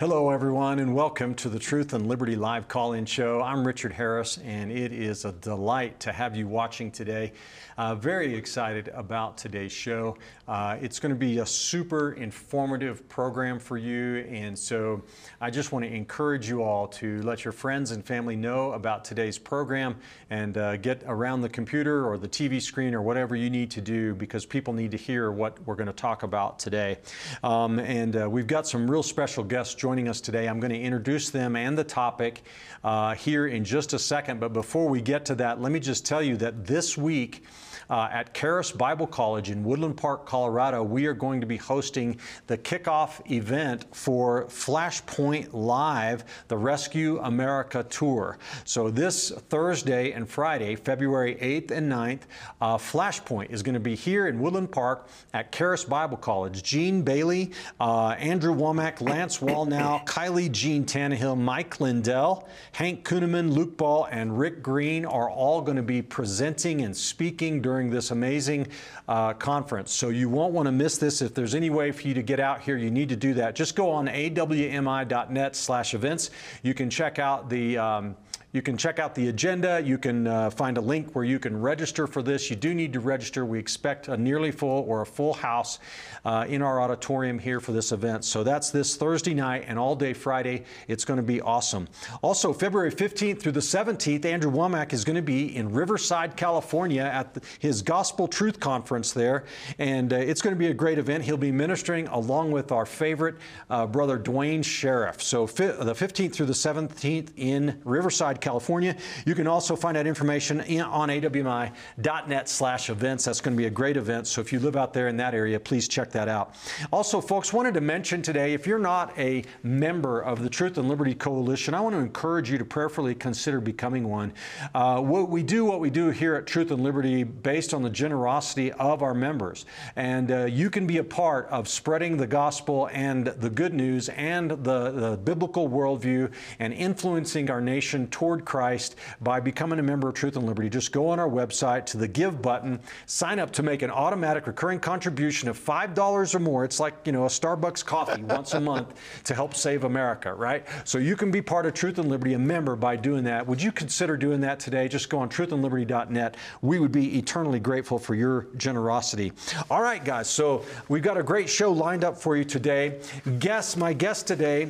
Hello, everyone, and welcome to the Truth and Liberty Live call in show. I'm Richard Harris, and it is a delight to have you watching today. Uh, very excited about today's show. Uh, it's going to be a super informative program for you, and so I just want to encourage you all to let your friends and family know about today's program and uh, get around the computer or the TV screen or whatever you need to do because people need to hear what we're going to talk about today. Um, and uh, we've got some real special guests joining us today. I'm going to introduce them and the topic uh, here in just a second. But before we get to that, let me just tell you that this week, uh, at Charis Bible College in Woodland Park, Colorado, we are going to be hosting the kickoff event for Flashpoint Live, the Rescue America Tour. So this Thursday and Friday, February 8th and 9th, uh, Flashpoint is going to be here in Woodland Park at Charis Bible College. Gene Bailey, uh, Andrew Wommack, Lance Wallnau, Kylie Jean Tannehill, Mike Lindell, Hank Kunneman, Luke Ball, and Rick Green are all going to be presenting and speaking during during this amazing uh, conference. So you won't want to miss this. If there's any way for you to get out here, you need to do that. Just go on awmi.net slash events. You can check out the um, you can check out the agenda. You can uh, find a link where you can register for this. You do need to register. We expect a nearly full or a full house uh, in our auditorium here for this event. So that's this Thursday night and all day Friday. It's going to be awesome. Also, February 15th through the 17th, Andrew Wommack is going to be in Riverside, California at the, his Gospel Truth Conference there. And uh, it's going to be a great event. He'll be ministering along with our favorite uh, brother, Duane Sheriff. So the 15th through the 17th in Riverside, California. You can also find that information on awmi.net slash events. That's going to be a great event. So if you live out there in that area, please check that out. Also, folks, wanted to mention today, if you're not a member of the Truth and Liberty Coalition, I want to encourage you to prayerfully consider becoming one. Uh, what we do, what we do here at Truth and Liberty, based on the generosity of our members. And uh, you can be a part of spreading the gospel and the good news and the, the biblical worldview and influencing our nation toward toward Christ by becoming a member of Truth and Liberty. Just go on our website to the Give button, sign up to make an automatic recurring contribution of $5 or more. It's like, you know, a Starbucks coffee once a month to help save America, right? So you can be part of Truth and Liberty, a member by doing that. Would you consider doing that today? Just go on truthandliberty.net. We would be eternally grateful for your generosity. All right, guys, so we've got a great show lined up for you today. Guess, my guest today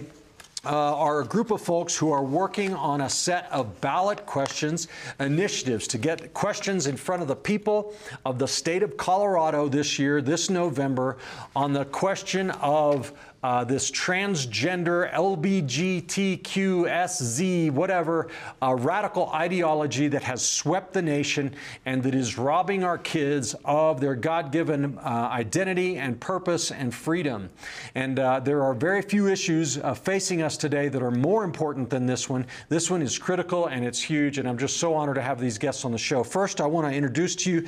uh, are a group of folks who are working on a set of ballot questions initiatives to get questions in front of the people of the state of Colorado this year, this November, on the question of uh, this transgender LBGTQSZ, whatever, uh, radical ideology that has swept the nation and that is robbing our kids of their God given uh, identity and purpose and freedom. And uh, there are very few issues uh, facing us today that are more important than this one. This one is critical and it's huge, and I'm just so honored to have these guests on the show. First, I want to introduce to you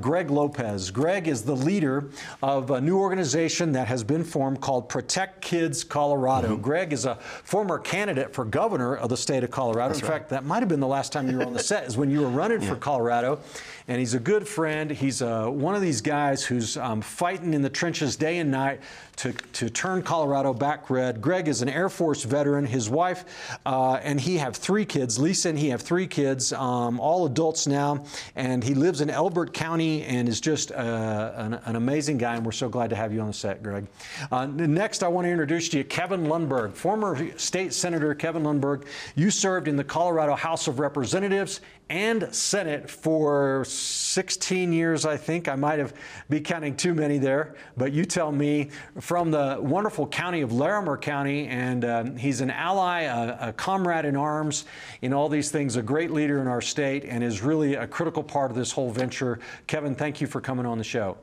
Greg Lopez. Greg is the leader of a new organization that has been formed called Protect Kids Colorado. Mm-hmm. Greg is a former candidate for governor of the state of Colorado. That's In right. fact, that might have been the last time you were on the set, is when you were running yeah. for Colorado and he's a good friend. He's uh, one of these guys who's um, fighting in the trenches day and night to, to turn Colorado back red. Greg is an Air Force veteran. His wife uh, and he have three kids. Lisa and he have three kids, um, all adults now, and he lives in Elbert County and is just uh, an, an, amazing guy. And we're so glad to have you on the set, Greg. Uh, next, I want to introduce to you Kevin Lundberg, former state senator Kevin Lundberg. You served in the Colorado House of Representatives and Senate for 16 years, I think. I might have be counting too many there, but you tell me. From the wonderful county of Larimer County, and um, he's an ally, a, a, comrade in arms in all these things, a great leader in our state, and is really a critical part of this whole venture. Kevin, thank you for coming on the show.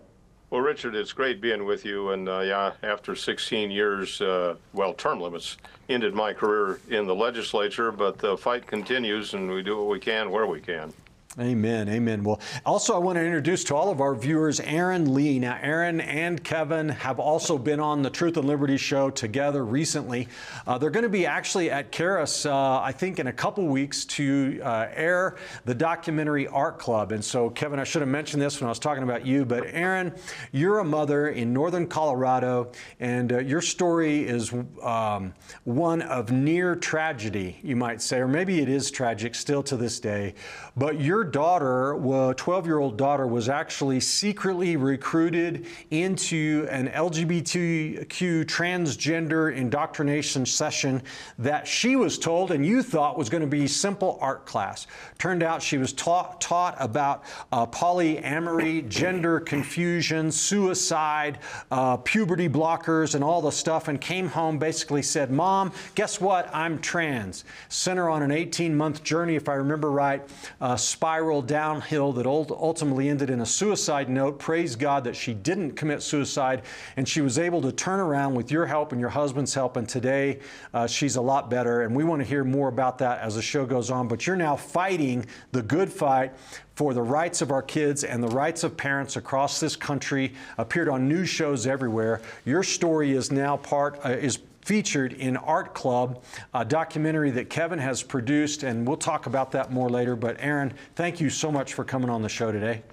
Well, Richard, it's great being with you. And uh, yeah, after 16 years, uh, well, term limits ended my career in the legislature, but the fight continues, and we do what we can where we can. Amen. Amen. Well, also, I want to introduce to all of our viewers Erin Lee. Now, Erin and Kevin have also been on the Truth and Liberty show together recently. Uh, they're going to be actually at Charis, uh, I think, in a couple weeks to uh, air the documentary Art Club. And so, Kevin, I should have mentioned this when I was talking about you, but Erin, you're a mother in northern Colorado, and uh, your story is um, one of near tragedy, you might say, or maybe it is tragic still to this day. But your daughter, 12 year old daughter, was actually secretly recruited into an LGBTQ transgender indoctrination session that she was told and you thought was going to be simple art class. Turned out she was taught, taught about uh, polyamory, gender confusion, suicide, uh, puberty blockers, and all the stuff, and came home basically said, Mom, guess what? I'm trans. Sent her on an 18 month journey, if I remember right. Uh, spiral downhill that ultimately ended in a suicide note. Praise God that she didn't commit suicide and she was able to turn around with your help and your husband's help. And today uh, she's a lot better. And we want to hear more about that as the show goes on. But you're now fighting the good fight for the rights of our kids and the rights of parents across this country. Appeared on news shows everywhere. Your story is now part uh, is featured in Art Club, a documentary that Kevin has produced, and we'll talk about that more later. But Erin, thank you so much for coming on the show today.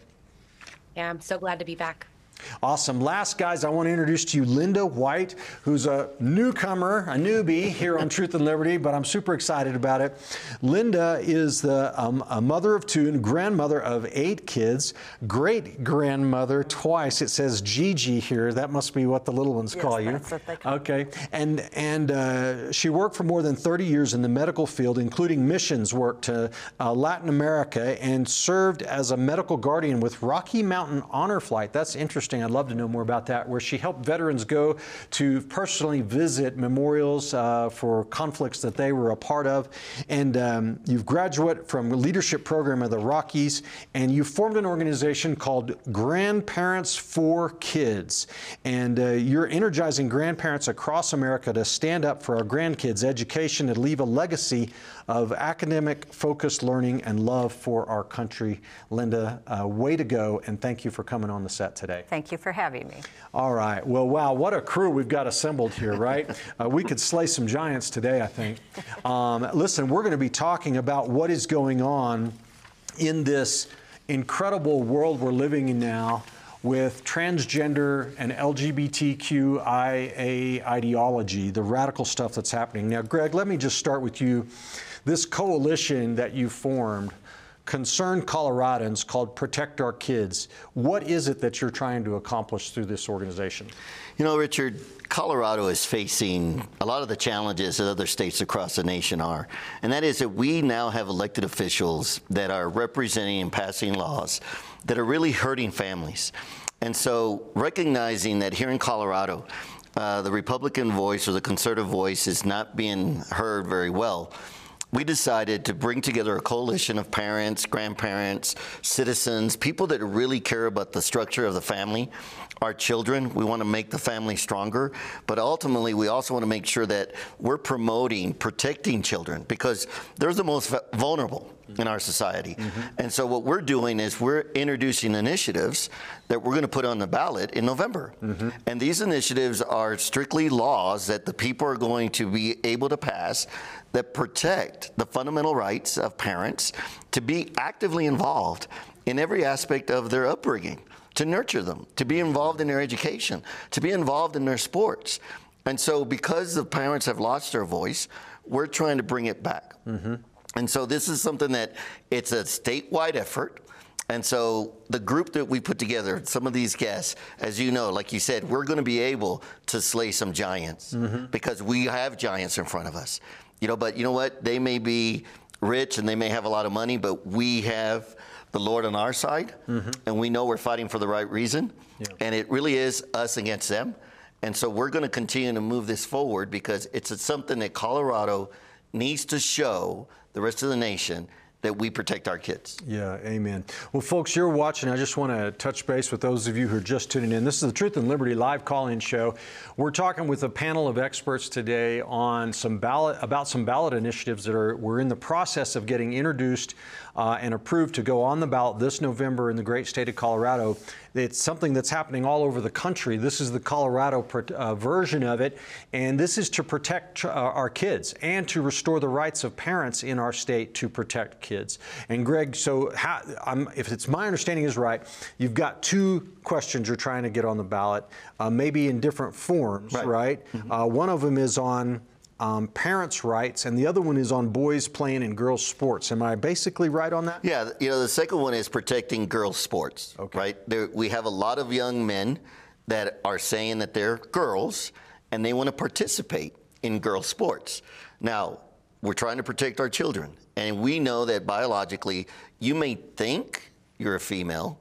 Yeah, I'm so glad to be back. Awesome. Last, guys, I want to introduce to you Linda White, who's a newcomer, a newbie here on Truth and Liberty, but I'm super excited about it. Linda is the um, a mother of two and grandmother of eight kids, great grandmother twice. It says Gigi here. That must be what the little ones yes, call you. That's what they call okay. And and uh, she worked for more than 30 years in the medical field, including missions work to uh, Latin America, and served as a medical guardian with Rocky Mountain Honor Flight. That's interesting interesting. I'd love to know more about that, where she helped veterans go to personally visit memorials uh, for conflicts that they were a part of. And um, you've graduated from leadership program of the Rockies, and you formed an organization called Grandparents for Kids. And uh, you're energizing grandparents across America to stand up for our grandkids' education and leave a legacy of academic focused learning and love for our country. Linda, uh, way to go, and thank you for coming on the set today. Thank you for having me. All right. Well, wow, what a crew we've got assembled here, right? uh, we could slay some giants today, I think. Um, listen, we're going to be talking about what is going on in this incredible world we're living in now with transgender and LGBTQIA ideology, the radical stuff that's happening. Now, Greg, let me just start with you. This coalition that you formed, concerned Coloradans called Protect Our Kids. What is it that you're trying to accomplish through this organization? You know, Richard, Colorado is facing a lot of the challenges that other states across the nation are. And that is that we now have elected officials that are representing and passing laws that are really hurting families. And so recognizing that here in Colorado, uh, the Republican voice or the conservative voice is not being heard very well we decided to bring together a coalition of parents, grandparents, citizens, people that really care about the structure of the family, our children. We want to make the family stronger, but ultimately, we also want to make sure that we're promoting protecting children because they're the most vulnerable in our society. Mm-hmm. And so, what we're doing is we're introducing initiatives that we're going to put on the ballot in November. Mm-hmm. And these initiatives are strictly laws that the people are going to be able to pass that protect the fundamental rights of parents to be actively involved in every aspect of their upbringing, to nurture them, to be involved in their education, to be involved in their sports. And so, because the parents have lost their voice, we're trying to bring it back. Mm-hmm. And so this is something that it's a statewide effort. And so the group that we put together, some of these guests, as you know, like you said, we're going to be able to slay some giants mm-hmm. because we have giants in front of us. You know, but you know what? They may be rich and they may have a lot of money, but we have the Lord on our side, mm-hmm. and we know we're fighting for the right reason. Yeah. And it really is us against them. And so we're going to continue to move this forward because it's something that Colorado needs to show the rest of the nation that we protect our kids. Yeah, amen. Well, folks, you're watching. I just want to touch base with those of you who are just tuning in. This is the Truth and Liberty live call-in show. We're talking with a panel of experts today on some ballot about some ballot initiatives that are we're in the process of getting introduced uh, and approved to go on the ballot this November in the great state of Colorado. It's something that's happening all over the country. This is the Colorado uh, version of it, and this is to protect uh, our kids and to restore the rights of parents in our state to protect kids. And Greg, so how, if it's my understanding is right, you've got two questions you're trying to get on the ballot, uh, maybe in different forms, right? right? Mm-hmm. Uh, one of them is on um, parents' rights, and the other one is on boys playing in girls' sports. Am I basically right on that? Yeah, you know, the second one is protecting girls' sports, okay. right? There, we have a lot of young men that are saying that they're girls and they want to participate in girls' sports. Now, we're trying to protect our children, and we know that biologically, you may think you're a female,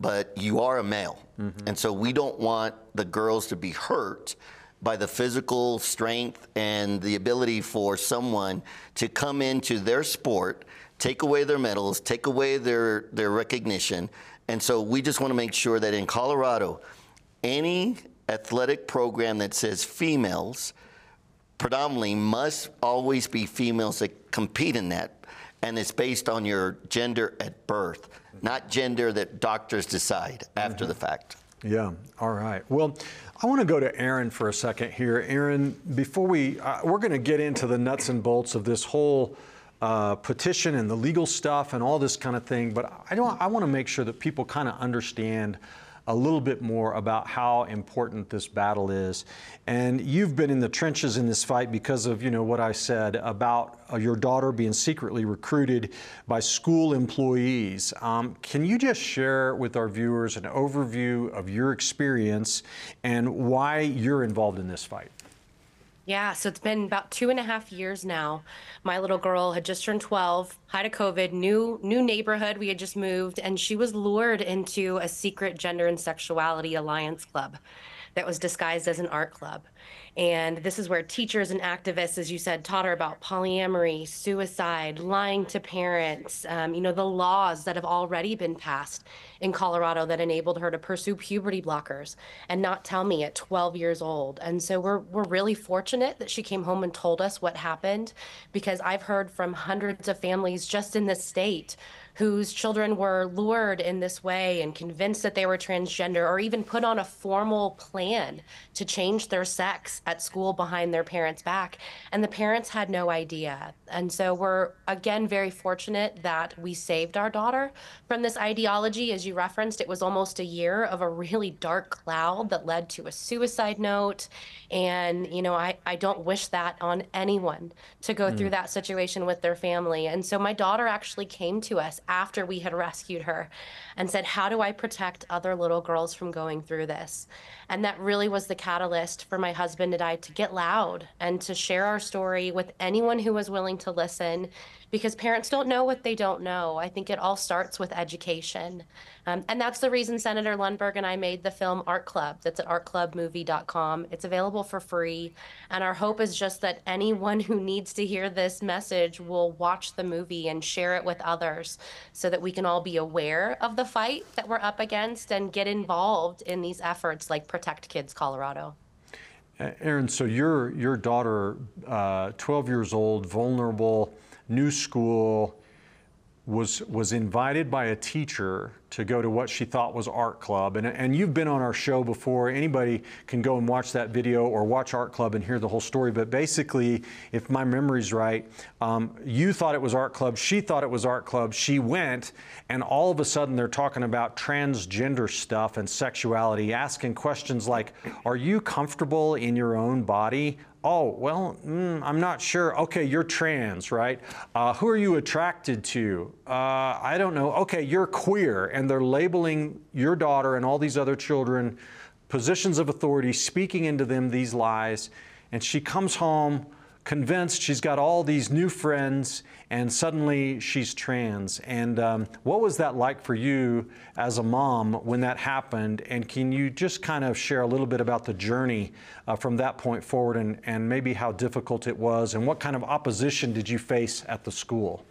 but you are a male. Mm-hmm. And so we don't want the girls to be hurt by the physical strength and the ability for someone to come into their sport, take away their medals, take away their, their recognition. And so we just want to make sure that in Colorado, any athletic program that says females predominantly must always be females that compete in that. And it's based on your gender at birth, not gender that doctors decide after mm-hmm. the fact. Yeah, all right. Well, I want to go to Erin for a second here. Erin, before we, uh, we're going to get into the nuts and bolts of this whole uh, petition and the legal stuff and all this kind of thing, but I don't. I want to make sure that people kind of understand a little bit more about how important this battle is. And you've been in the trenches in this fight because of, you know, what I said about uh, your daughter being secretly recruited by school employees. Um, can you just share with our viewers an overview of your experience and why you're involved in this fight? Yeah, so it's been about two and a half years now. My little girl had just turned 12, height of COVID, new new neighborhood. We had just moved, and she was lured into a secret gender and sexuality alliance club that was disguised as an art club. And this is where teachers and activists, as you said, taught her about polyamory, suicide, lying to parents, um, you know, the laws that have already been passed in Colorado that enabled her to pursue puberty blockers and not tell me at 12 years old. And so we're, we're really fortunate that she came home and told us what happened because I've heard from hundreds of families just in this state whose children were lured in this way and convinced that they were transgender or even put on a formal plan to change their sex at school behind their parents' back. And the parents had no idea. And so we're, again, very fortunate that we saved our daughter from this ideology. As you referenced, it was almost a year of a really dark cloud that led to a suicide note. And, you know, I, I don't wish that on anyone to go mm. through that situation with their family. And so my daughter actually came to us after we had rescued her and said, How do I protect other little girls from going through this? And that really was the catalyst for my husband and I to get loud and to share our story with anyone who was willing to listen because parents don't know what they don't know. I think it all starts with education. Um, and that's the reason Senator Lundberg and I made the film Art Club. That's at artclubmovie.com. It's available for free. And our hope is just that anyone who needs to hear this message will watch the movie and share it with others so that we can all be aware of the fight that we're up against and get involved in these efforts like Protect Kids Colorado. Erin, so your your daughter, uh, 12 years old, vulnerable, new school, was was invited by a teacher to go to what she thought was art club and, and you've been on our show before anybody can go and watch that video or watch art club and hear the whole story but basically if my memory's right um, you thought it was art club she thought it was art club she went and all of a sudden they're talking about transgender stuff and sexuality asking questions like are you comfortable in your own body Oh, well, mm, I'm not sure. Okay, you're trans, right? Uh, who are you attracted to? Uh, I don't know. Okay, you're queer. And they're labeling your daughter and all these other children positions of authority, speaking into them these lies. And she comes home convinced she's got all these new friends and suddenly she's trans. And um, what was that like for you as a mom when that happened? And can you just kind of share a little bit about the journey uh, from that point forward and, and maybe how difficult it was and what kind of opposition did you face at the school?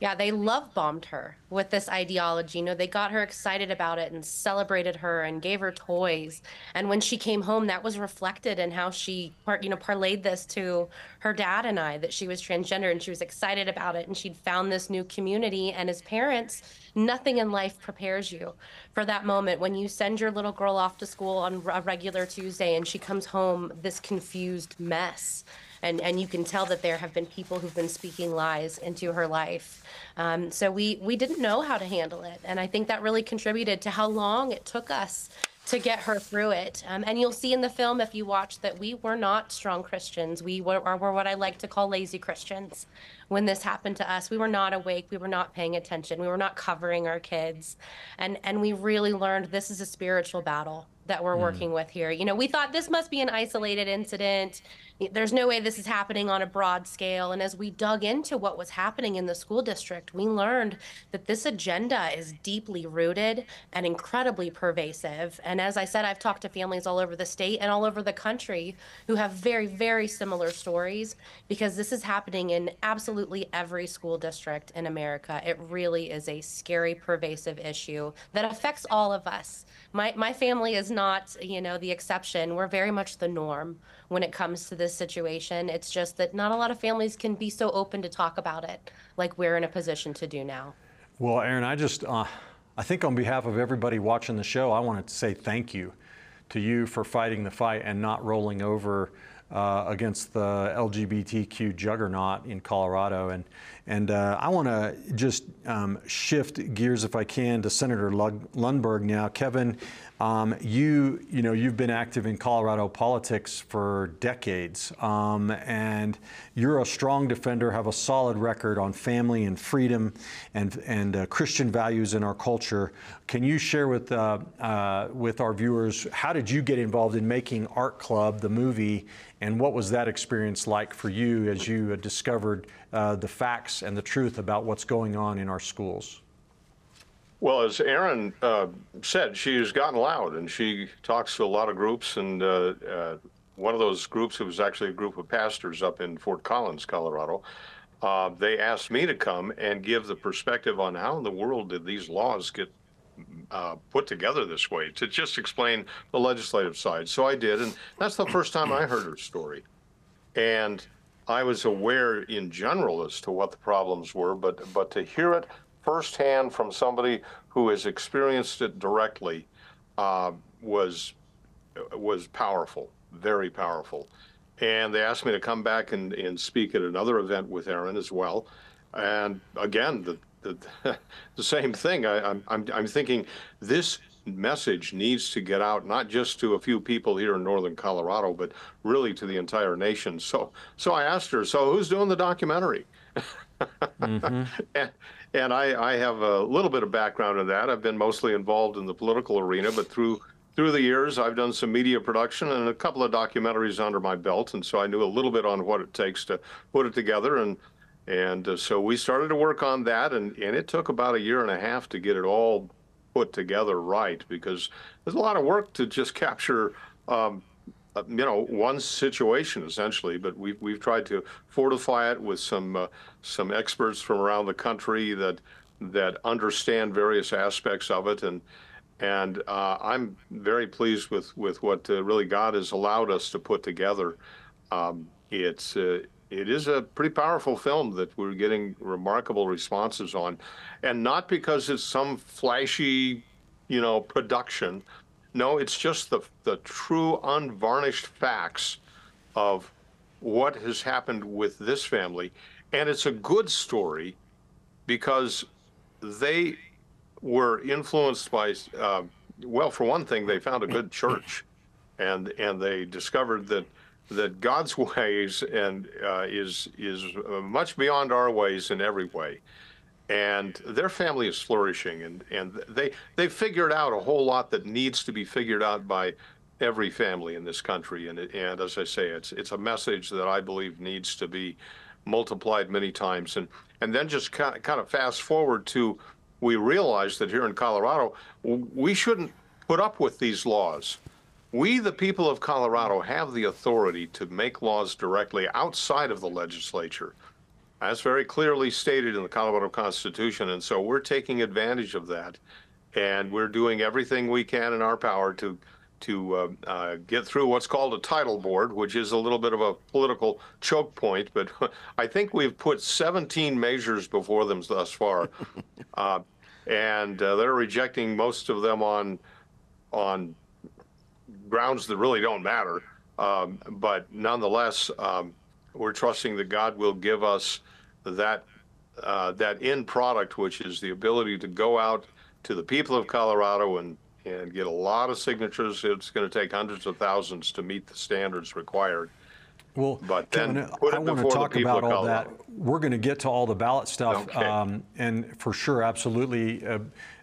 Yeah, they love bombed her with this ideology. You know, they got her excited about it and celebrated her and gave her toys. And when she came home, that was reflected in how she, you know, parlayed this to her dad and I that she was transgender and she was excited about it and she'd found this new community. And as parents, nothing in life prepares you for that moment when you send your little girl off to school on a regular Tuesday and she comes home this confused mess and and you can tell that there have been people who've been speaking lies into her life. Um, so we we didn't know how to handle it, and I think that really contributed to how long it took us to get her through it. Um, and you'll see in the film if you watch that we were not strong Christians. We were, were what I like to call lazy Christians. When this happened to us, we were not awake. We were not paying attention. We were not covering our kids, and and we really learned this is a spiritual battle that we're mm. working with here. You know, we thought this must be an isolated incident. There's no way this is happening on a broad scale. And as we dug into what was happening in the school district, we learned that this agenda is deeply rooted and incredibly pervasive. And as I said, I've talked to families all over the state and all over the country who have very, very similar stories because this is happening in absolutely every school district in America. It really is a scary, pervasive issue that affects all of us. My, my family is not, you know, the exception. We're very much the norm when it comes to this situation. It's just that not a lot of families can be so open to talk about it like we're in a position to do now. Well, Erin, I just, uh, I think on behalf of everybody watching the show, I wanted to say thank you to you for fighting the fight and not rolling over uh, against the LGBTQ juggernaut in Colorado. And, and uh, I want to just um, shift gears, if I can, to Senator Lundberg now. Kevin, um, you, you know, you've been active in Colorado politics for decades, um, and you're a strong defender, have a solid record on family and freedom and, and uh, Christian values in our culture. Can you share with, uh, uh, with our viewers how did you get involved in making Art Club, the movie, and what was that experience like for you as you discovered uh, the facts and the truth about what's going on in our schools? Well, as Erin uh, said, she's gotten loud and she talks to a lot of groups. And uh, uh, one of those groups, it was actually a group of pastors up in Fort Collins, Colorado. Uh, they asked me to come and give the perspective on how in the world did these laws get uh, put together this way to just explain the legislative side. So I did, and that's the first time I heard her story. And I was aware in general as to what the problems were, but but to hear it firsthand from somebody who has experienced it directly uh, was was powerful, very powerful. And they asked me to come back and, and speak at another event with Erin as well. And again, the the, the same thing. I, I'm, I'm I'm thinking this message needs to get out not just to a few people here in northern Colorado, but really to the entire nation. So so I asked her, so who's doing the documentary? mm-hmm. and, and I, I have a little bit of background in that. I've been mostly involved in the political arena, but through through the years, I've done some media production and a couple of documentaries under my belt, and so I knew a little bit on what it takes to put it together. And and uh, so we started to work on that, and, and it took about a year and a half to get it all put together right because there's a lot of work to just capture um, you know, one situation essentially, but we've we've tried to fortify it with some uh, some experts from around the country that that understand various aspects of it, and and uh, I'm very pleased with with what uh, really God has allowed us to put together. Um, it's uh, it is a pretty powerful film that we're getting remarkable responses on, and not because it's some flashy, you know, production no, it's just the, the true, unvarnished facts of what has happened with this family. And it's a good story because they were influenced by, uh, well, for one thing, they found a good church, and and they discovered that that God's ways and uh, is is much beyond our ways in every way and their family is flourishing and, and they they figured out a whole lot that needs to be figured out by every family in this country. And and as I say it's it's a message that I believe needs to be multiplied many times. And and then just kind kind of fast forward to we realize that here in Colorado we shouldn't put up with these laws. We, the people of Colorado, have the authority to make laws directly outside of the legislature That's very clearly stated in the Colorado Constitution, and so we're taking advantage of that, and we're doing everything we can in our power to to uh, uh, get through what's called a title board, which is a little bit of a political choke point. But I think we've put 17 measures before them thus far, uh, and uh, they're rejecting most of them on on grounds that really don't matter. Um, but nonetheless, um, we're trusting that God will give us that uh, that end product, which is the ability to go out to the people of Colorado and and get a lot of signatures. It's going to take hundreds of thousands to meet the standards required. Well, But then Kevin, I want to talk about all that. We're going to get to all the ballot stuff, Okay. um, and for sure, absolutely. Uh,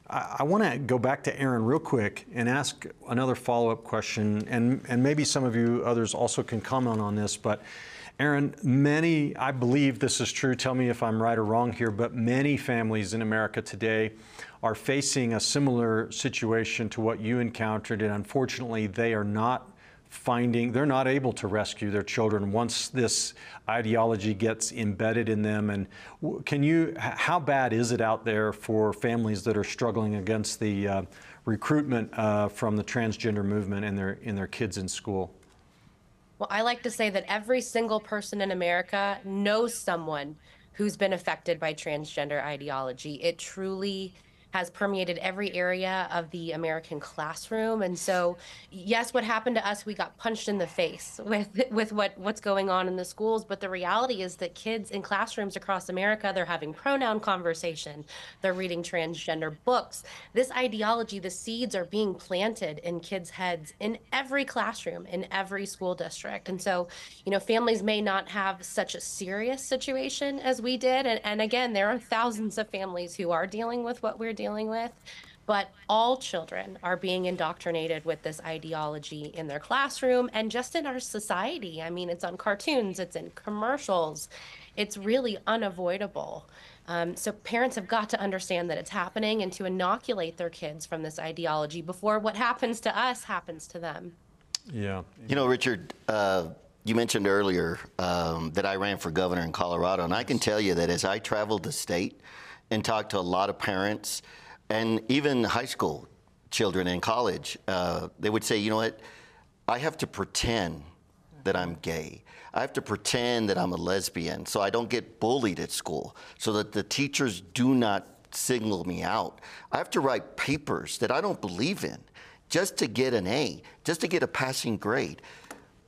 I, I want to go back to Erin real quick and ask another follow-up question, and and maybe some of you others also can comment on this. But Erin, many, I believe this is true. Tell me if I'm right or wrong here, but many families in America today are facing a similar situation to what you encountered, and unfortunately, they are not finding they're not able to rescue their children once this ideology gets embedded in them and can you, how bad is it out there for families that are struggling against the uh, recruitment uh, from the transgender movement and their in their kids in school Well, I like to say that every single person in America knows someone who's been affected by transgender ideology. It truly has permeated every area of the American classroom. And so, yes, what happened to us, we got punched in the face with with what what's going on in the schools. But the reality is that kids in classrooms across America, they're having pronoun conversation, they're reading transgender books. This ideology, the seeds are being planted in kids' heads in every classroom, in every school district. And so, you know, families may not have such a serious situation as we did. And, and again, there are thousands of families who are dealing with what we're dealing with. But all children are being indoctrinated with this ideology in their classroom and just in our society. I mean, it's on cartoons, it's in commercials, it's really unavoidable. Um, so parents have got to understand that it's happening and to inoculate their kids from this ideology before what happens to us happens to them. yeah You know, Richard, uh, you mentioned earlier um, that I ran for governor in Colorado, and I can tell you that as I traveled the state and talked to a lot of parents and even high school children in college, uh, they would say, you know what, I have to pretend that I'm gay. I have to pretend that I'm a lesbian so I don't get bullied at school, so that the teachers do not single me out. I have to write papers that I don't believe in just to get an A, just to get a passing grade.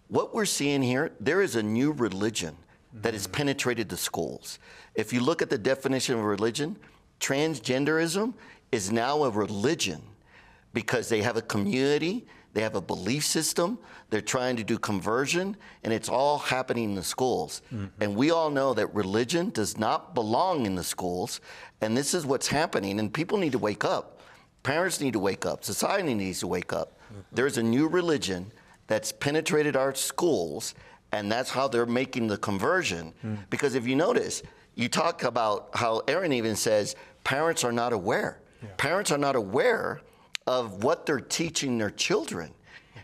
What we're seeing here, there is a new religion that has penetrated the schools. If you look at the definition of religion, transgenderism is now a religion because they have a community, they have a belief system, they're trying to do conversion, and it's all happening in the schools. Mm-hmm. And we all know that religion does not belong in the schools, and this is what's happening, and people need to wake up. Parents need to wake up, society needs to wake up. Mm-hmm. There's a new religion that's penetrated our schools, and that's how they're making the conversion. Because if you notice, you talk about how Erin even says parents are not aware. Parents are not aware of what they're teaching their children.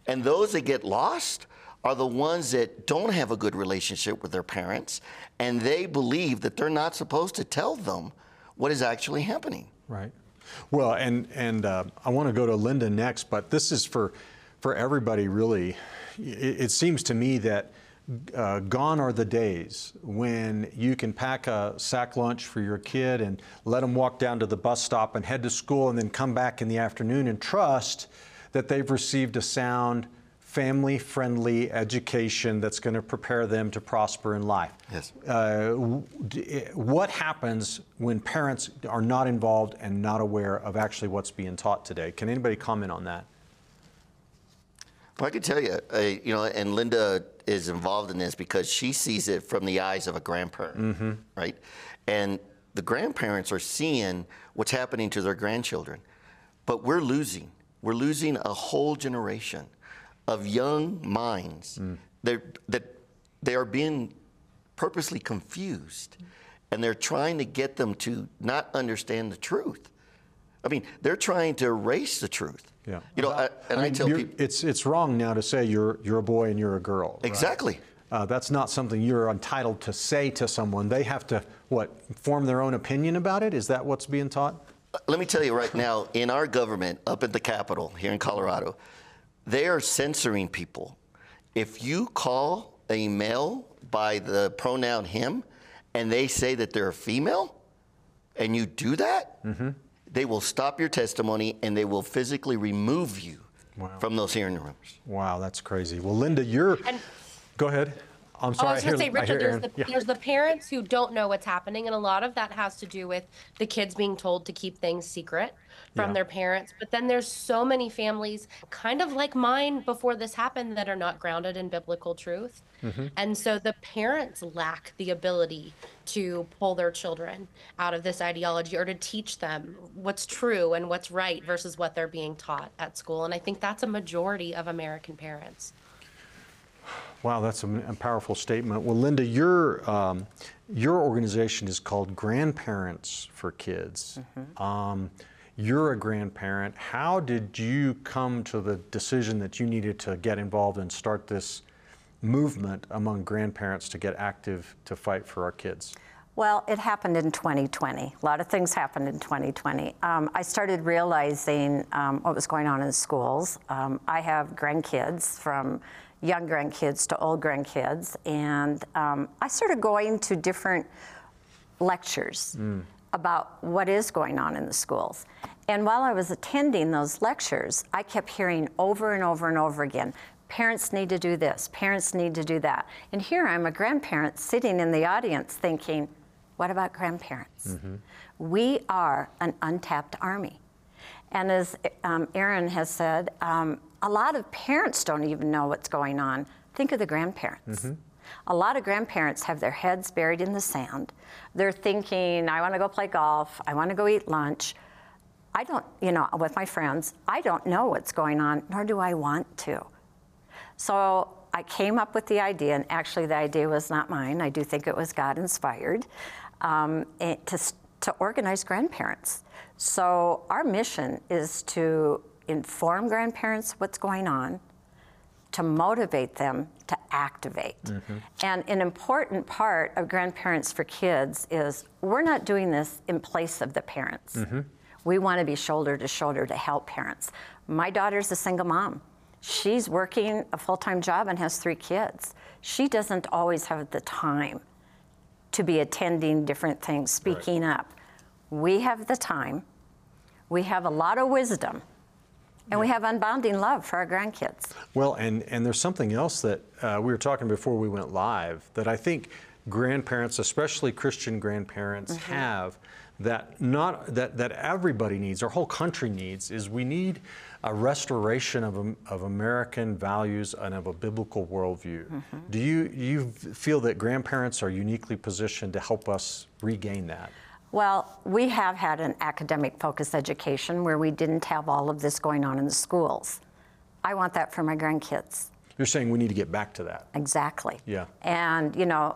And those that get lost are the ones that don't have a good relationship with their parents and they believe that they're not supposed to tell them what is actually happening. Right. Well, and and uh, I want to go to Linda next, but this is for for everybody really. It, it seems to me that uh, gone are the days when you can pack a sack lunch for your kid and let them walk down to the bus stop and head to school and then come back in the afternoon and trust that they've received a sound family friendly education that's going to prepare them to prosper in life. Yes. Uh, what happens when parents are not involved and not aware of actually what's being taught today? Can anybody comment on that? Well, I can tell you, uh, you know, and Linda is involved in this because she sees it from the eyes of a grandparent, mm-hmm. right? And the grandparents are seeing what's happening to their grandchildren. But we're losing. We're losing a whole generation of young minds mm. They're, that they are being purposely confused. And they're trying to get them to not understand the truth. I mean, they're trying to erase the truth. You know, I, and I, mean, tell people it's it's wrong now to say you're you're a boy and you're a girl. right? exactly. uh, that's not something you're entitled to say to someone. They have to, what, form their own opinion about it? Is that what's being taught? Let me tell you right now, in our government up at the Capitol here in Colorado, they are censoring people. If you call a male by the pronoun him and they say that they're a female and you do that, Mm-hmm. They will stop your testimony and they will physically remove you Wow. from those hearing rooms. Wow, that's crazy. Well, Linda, you're. And- Go ahead. I'm Oh. I was going to say, Richard, there's the, Yeah. there's the parents who don't know what's happening, and a lot of that has to do with the kids being told to keep things secret from Yeah. their parents. But then there's so many families, kind of like mine before this happened, that are not grounded in biblical truth. Mm-hmm. And so the parents lack the ability to pull their children out of this ideology or to teach them what's true and what's right versus what they're being taught at school. And I think that's a majority of American parents. Wow, that's a, a powerful statement. Well, Linda, your um, your organization is called Grandparents for Kids. Um, you're a grandparent. How did you come to the decision that you needed to get involved and start this movement among grandparents to get active to fight for our kids? Well, it happened in 2020. A lot of things happened in 2020. Um, I started realizing um, what was going on in schools. Um, I have grandkids from young grandkids to old grandkids, and um, I started going to different lectures about what is going on in the schools. And while I was attending those lectures, I kept hearing over and over and over again parents need to do this, parents need to do that. And here I'm a grandparent sitting in the audience thinking, what about grandparents? We are an untapped army. And as um, Erin has said, um, a lot of parents don't even know what's going on. Think of the grandparents. A lot of grandparents have their heads buried in the sand. They're thinking, I want to go play golf, I want to go eat lunch. I don't, you know, with my friends, I don't know what's going on, nor do I want to. So I came up with the idea, and actually the idea was not mine. I do think it was God inspired um, to, to organize grandparents. So our mission is to inform grandparents what's going on, to motivate them to activate. Mm-hmm. And an important part of Grandparents for Kids is we're not doing this in place of the parents. Mm-hmm. We want to be shoulder to shoulder to help parents. My daughter's a single mom. She's working a full time job and has three kids. She doesn't always have the time to be attending different things, speaking up. We have the time, we have a lot of wisdom, and we have unbounding love for our grandkids. Well, and, and there's something else that uh, we were talking before we went live that I think grandparents, especially Christian grandparents, have that not that, that everybody needs, our whole country needs, is we need a restoration of, of American values and of a biblical worldview. Do you you feel that grandparents are uniquely positioned to help us regain that? Well, we have had an academic focused education where we didn't have all of this going on in the schools. I want that for my grandkids. You're saying we need to get back to that. Exactly. Yeah. And, you know,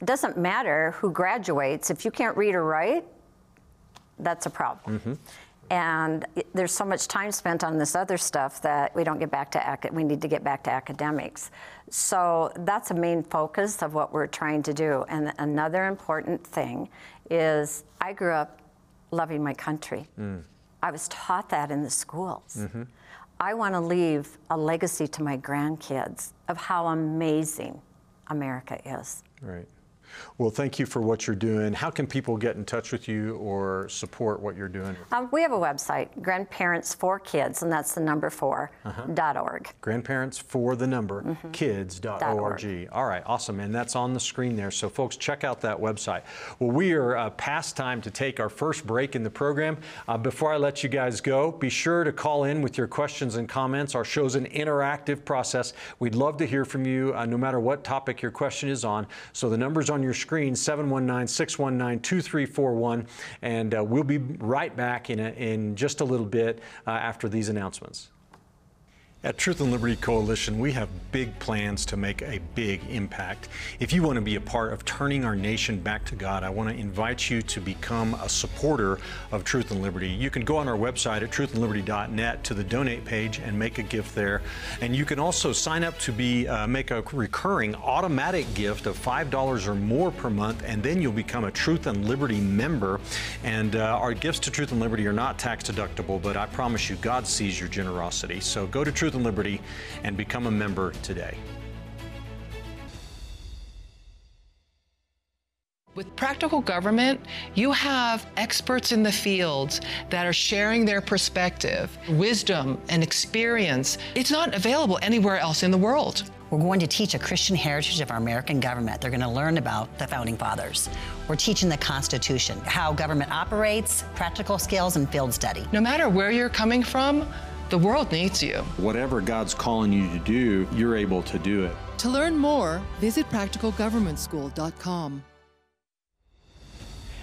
it doesn't matter who graduates. If you can't read or write, that's a problem. Mm-hmm. And it- there's so much time spent on this other stuff that we don't get back to, ac- we need to get back to academics. So that's a main focus of what we're trying to do. And another important thing is I grew up loving my country. Mm. I was taught that in the schools. Mm-hmm. I want to leave a legacy to my grandkids of how amazing America is. Right. Well, thank you for what you're doing. How can people get in touch with you or support what you're doing? Um, we have a website, Grandparents for Kids, and that's the number 4 dot org. Grandparents for the number Mm-hmm. org. All right, awesome. And that's on the screen there. So, folks, check out that website. Well, we are uh, past time to take our first break in the program. Uh, before I let you guys go, be sure to call in with your questions and comments. Our show's an interactive process. We'd love to hear from you uh, no matter what topic your question is on. So, the number's on your screen 719 619 2341. And uh, we'll be right back in, a, in just a little bit uh, after these announcements. At Truth and Liberty Coalition, we have big plans to make a big impact. If you want to be a part of turning our nation back to God, I want to invite you to become a supporter of Truth and Liberty. You can go on our website at truthandliberty.net to the donate page and make a gift there. And you can also sign up to be uh, make a recurring automatic gift of $5 or more per month, and then you'll become a Truth and Liberty member. And uh, our gifts to Truth and Liberty are not tax deductible, but I promise you, God sees your generosity. So go to Truth and Liberty and become a member today. With practical government, you have experts in the fields that are sharing their perspective, wisdom, and experience. It's not available anywhere else in the world. We're going to teach a Christian heritage of our American government. They're going to learn about the founding fathers. We're teaching the Constitution, how government operates, practical skills, and field study. No matter where you're coming from, the world needs you. Whatever God's calling you to do, you're able to do it. To learn more, visit practicalgovernmentschool.com.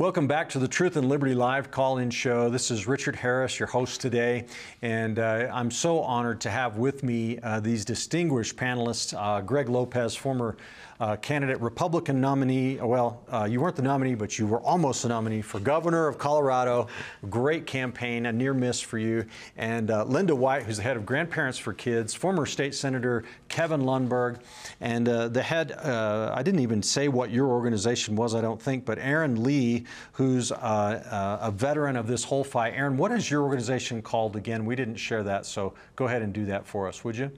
Welcome back to the Truth and Liberty Live call in show. This is Richard Harris, your host today, and uh, I'm so honored to have with me uh, these distinguished panelists uh, Greg Lopez, former uh, candidate, Republican nominee. Well, uh, you weren't the nominee, but you were almost the nominee for governor of Colorado. Great campaign, a near miss for you. And uh, Linda White, who's the head of Grandparents for Kids, former state senator Kevin Lundberg, and uh, the head, uh, I didn't even say what your organization was, I don't think, but Erin Lee, who's uh, a veteran of this whole fight. Aaron, what is your organization called again? We didn't share that, so go ahead and do that for us, would you?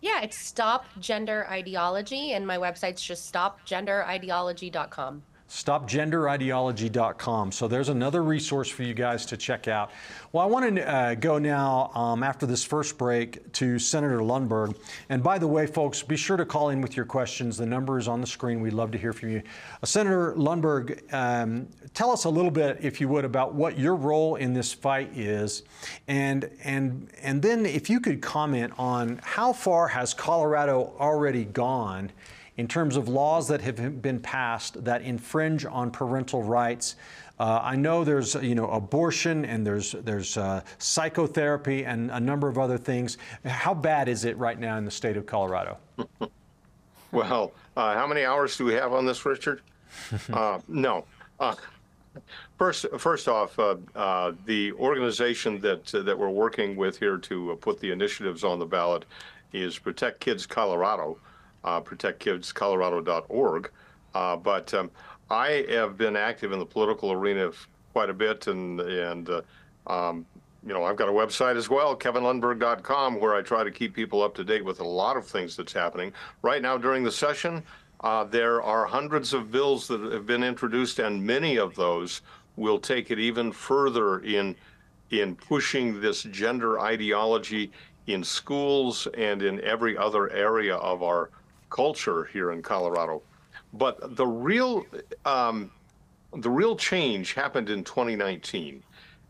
Yeah, it's Stop Gender Ideology, and my website's just stopgenderideology.com stopgenderideology.com. So there's another resource for you guys to check out. Well, I want to uh, go now um, after this first break to Senator Lundberg. And by the way, folks, be sure to call in with your questions. The number is on the screen. We'd love to hear from you. Uh, Senator Lundberg, um, tell us a little bit, if you would, about what your role in this fight is, and and and then if you could comment on how far has Colorado already gone in terms of laws that have been passed that infringe on parental rights. Uh, I know there's you know abortion and there's there's uh, psychotherapy and a number of other things. How bad is it right now in the state of Colorado? well, uh, how many hours do we have on this, Richard? Uh, no. Uh, first, first off, uh, the organization that that we're working with here to put the initiatives on the ballot is Protect Kids Colorado uh, protectkidscolorado.org. Uh, but um, I have been active in the political arena quite a bit, and and uh, um, you know I've got a website as well, kevinlundberg.com, where I try to keep people up to date with a lot of things that's happening right now during the session. Uh, there are hundreds of bills that have been introduced, and many of those will take it even further in in pushing this gender ideology in schools and in every other area of our culture here in Colorado. But the real um, the real change happened in 2019,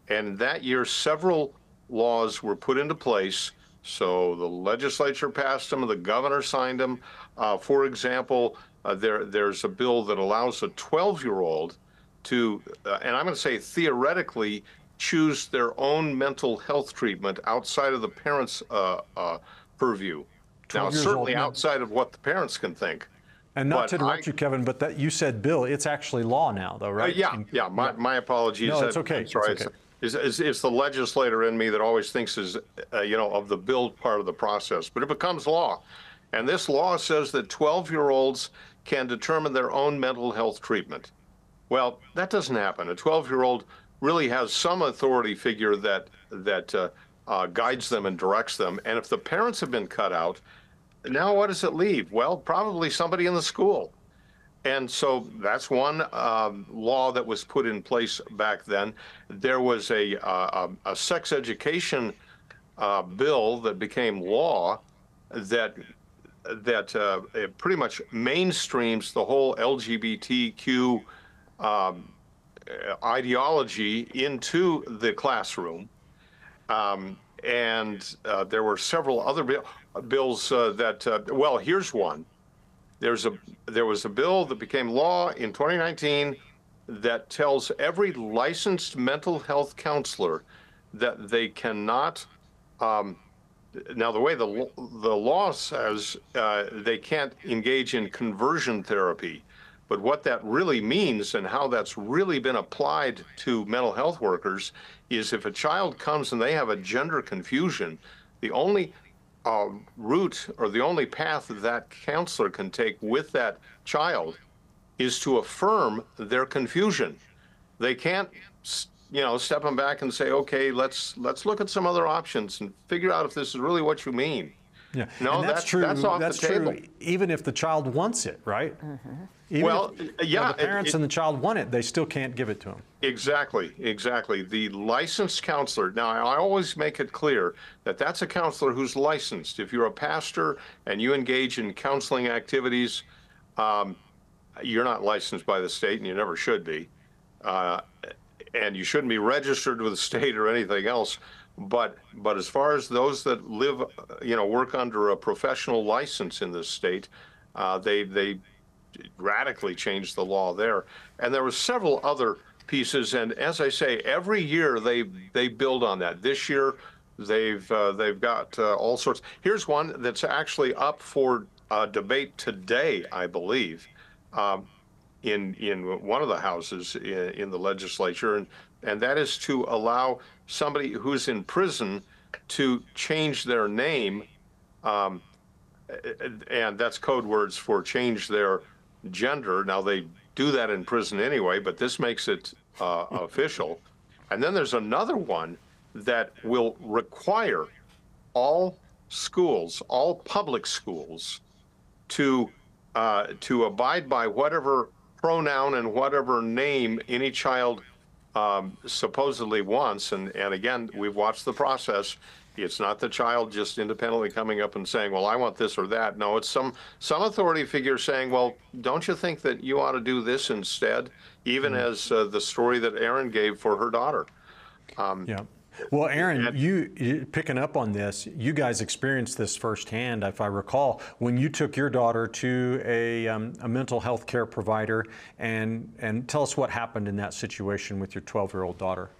and that year several laws were put into place. So the legislature passed them, the governor signed them. Uh, for example, uh, there there's a bill that allows a 12-year-old to, uh, and I'm going to say theoretically, choose their own mental health treatment outside of the parents' uh, uh, purview. Now, certainly old, outside of what the parents can think. And not to interrupt I, you, Kevin, but that you said bill. It's actually law now, though, right? Uh, yeah, yeah. My, my apologies. No, it's okay. It's, okay. It's, it's, it's, the legislator in me that always thinks is, uh, you know, of the build part of the process. But it becomes law, and this law says that 12-year-olds can determine their own mental health treatment. Well, that doesn't happen. A 12-year-old really has some authority figure that that uh, uh, guides them and directs them. And if the parents have been cut out, now, what does it leave? Well, probably somebody in the school. And so that's one um, law that was put in place back then. There was a, uh, a sex education uh, bill that became law that that uh, pretty much mainstreams the whole LGBTQ um, ideology into the classroom. Um, and uh, there were several other bill, bills uh, that, uh, well, here's one. There's a there was a bill that became law in 2019 that tells every licensed mental health counselor that they cannot. Um, now, the way the the law says uh, they can't engage in conversion therapy, but what that really means and how that's really been applied to mental health workers is if a child comes and they have a gender confusion, the only uh, route or the only path that that counselor can take with that child is to affirm their confusion. They can't, you know, step them back and say, okay, let's let's look at some other options and figure out if this is really what you mean. Yeah, no, and that's, that's true. That's off that's the table. true. Even if the child wants it, right? Even well, if, yeah, you know, the parents it- and the child want it, they still can't give it to them. Exactly, exactly. The licensed counselor. Now, I always make it clear that that's a counselor who's licensed. If you're a pastor and you engage in counseling activities, um, you're not licensed by the state, and you never should be. Uh, and you shouldn't be registered with the state or anything else. But but as far as those that live, you know, work under a professional license in this state, uh, they they radically changed the law there. And there were several other pieces. And as I say, every year they they build on that. This year, they've uh, they've got uh, all sorts. Here's one that's actually up for uh, debate today, I believe, um, in in one of the houses in, in the legislature, and and that is to allow somebody who's in prison to change their name. Um, and that's code words for change their gender. Now they do that in prison anyway, but this makes it uh, official. And then there's another one that will require all schools, all public schools, to uh, to abide by whatever pronoun and whatever name any child um, supposedly wants. And and again, we've watched the process. It's not the child just independently coming up and saying, "Well, I want this or that." No, it's some some authority figure saying, "Well, don't you think that you ought to do this instead?" Even as uh, the story that Erin gave for her daughter. Um, Yeah. Well, Erin, you, you picking up on this, you guys experienced this firsthand, if I recall, when you took your daughter to a, um, a mental health care provider, and and tell us what happened in that situation with your 12-year-old daughter.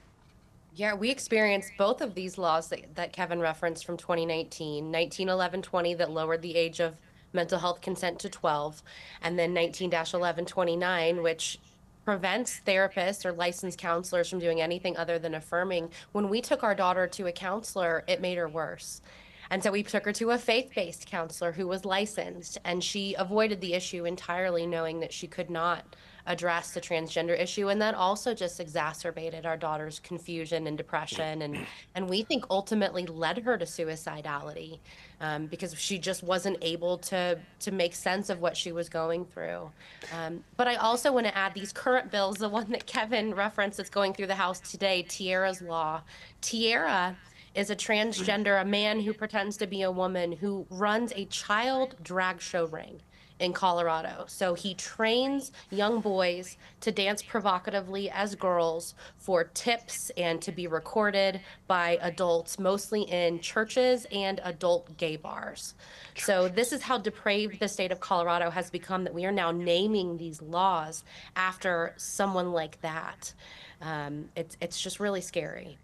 Yeah, we experienced both of these laws that, that Kevin referenced from 2019 191120 that lowered the age of mental health consent to 12, and then 19 1129, which prevents therapists or licensed counselors from doing anything other than affirming. When we took our daughter to a counselor, it made her worse. And so we took her to a faith based counselor who was licensed, and she avoided the issue entirely, knowing that she could not address the transgender issue. And that also just exacerbated our daughter's confusion and depression, and, and we think ultimately led her to suicidality um, because she just wasn't able to, to make sense of what she was going through. Um, but I also want to add these current bills, the one that Kevin referenced that's going through the House today, Tierra's Law. Tierra is a transgender, a man who pretends to be a woman who runs a child drag show ring in Colorado. So he trains young boys to dance provocatively as girls for tips and to be recorded by adults, mostly in churches and adult gay bars. So this is how depraved the state of Colorado has become that we are now naming these laws after someone like that. Um, it's it's just really scary.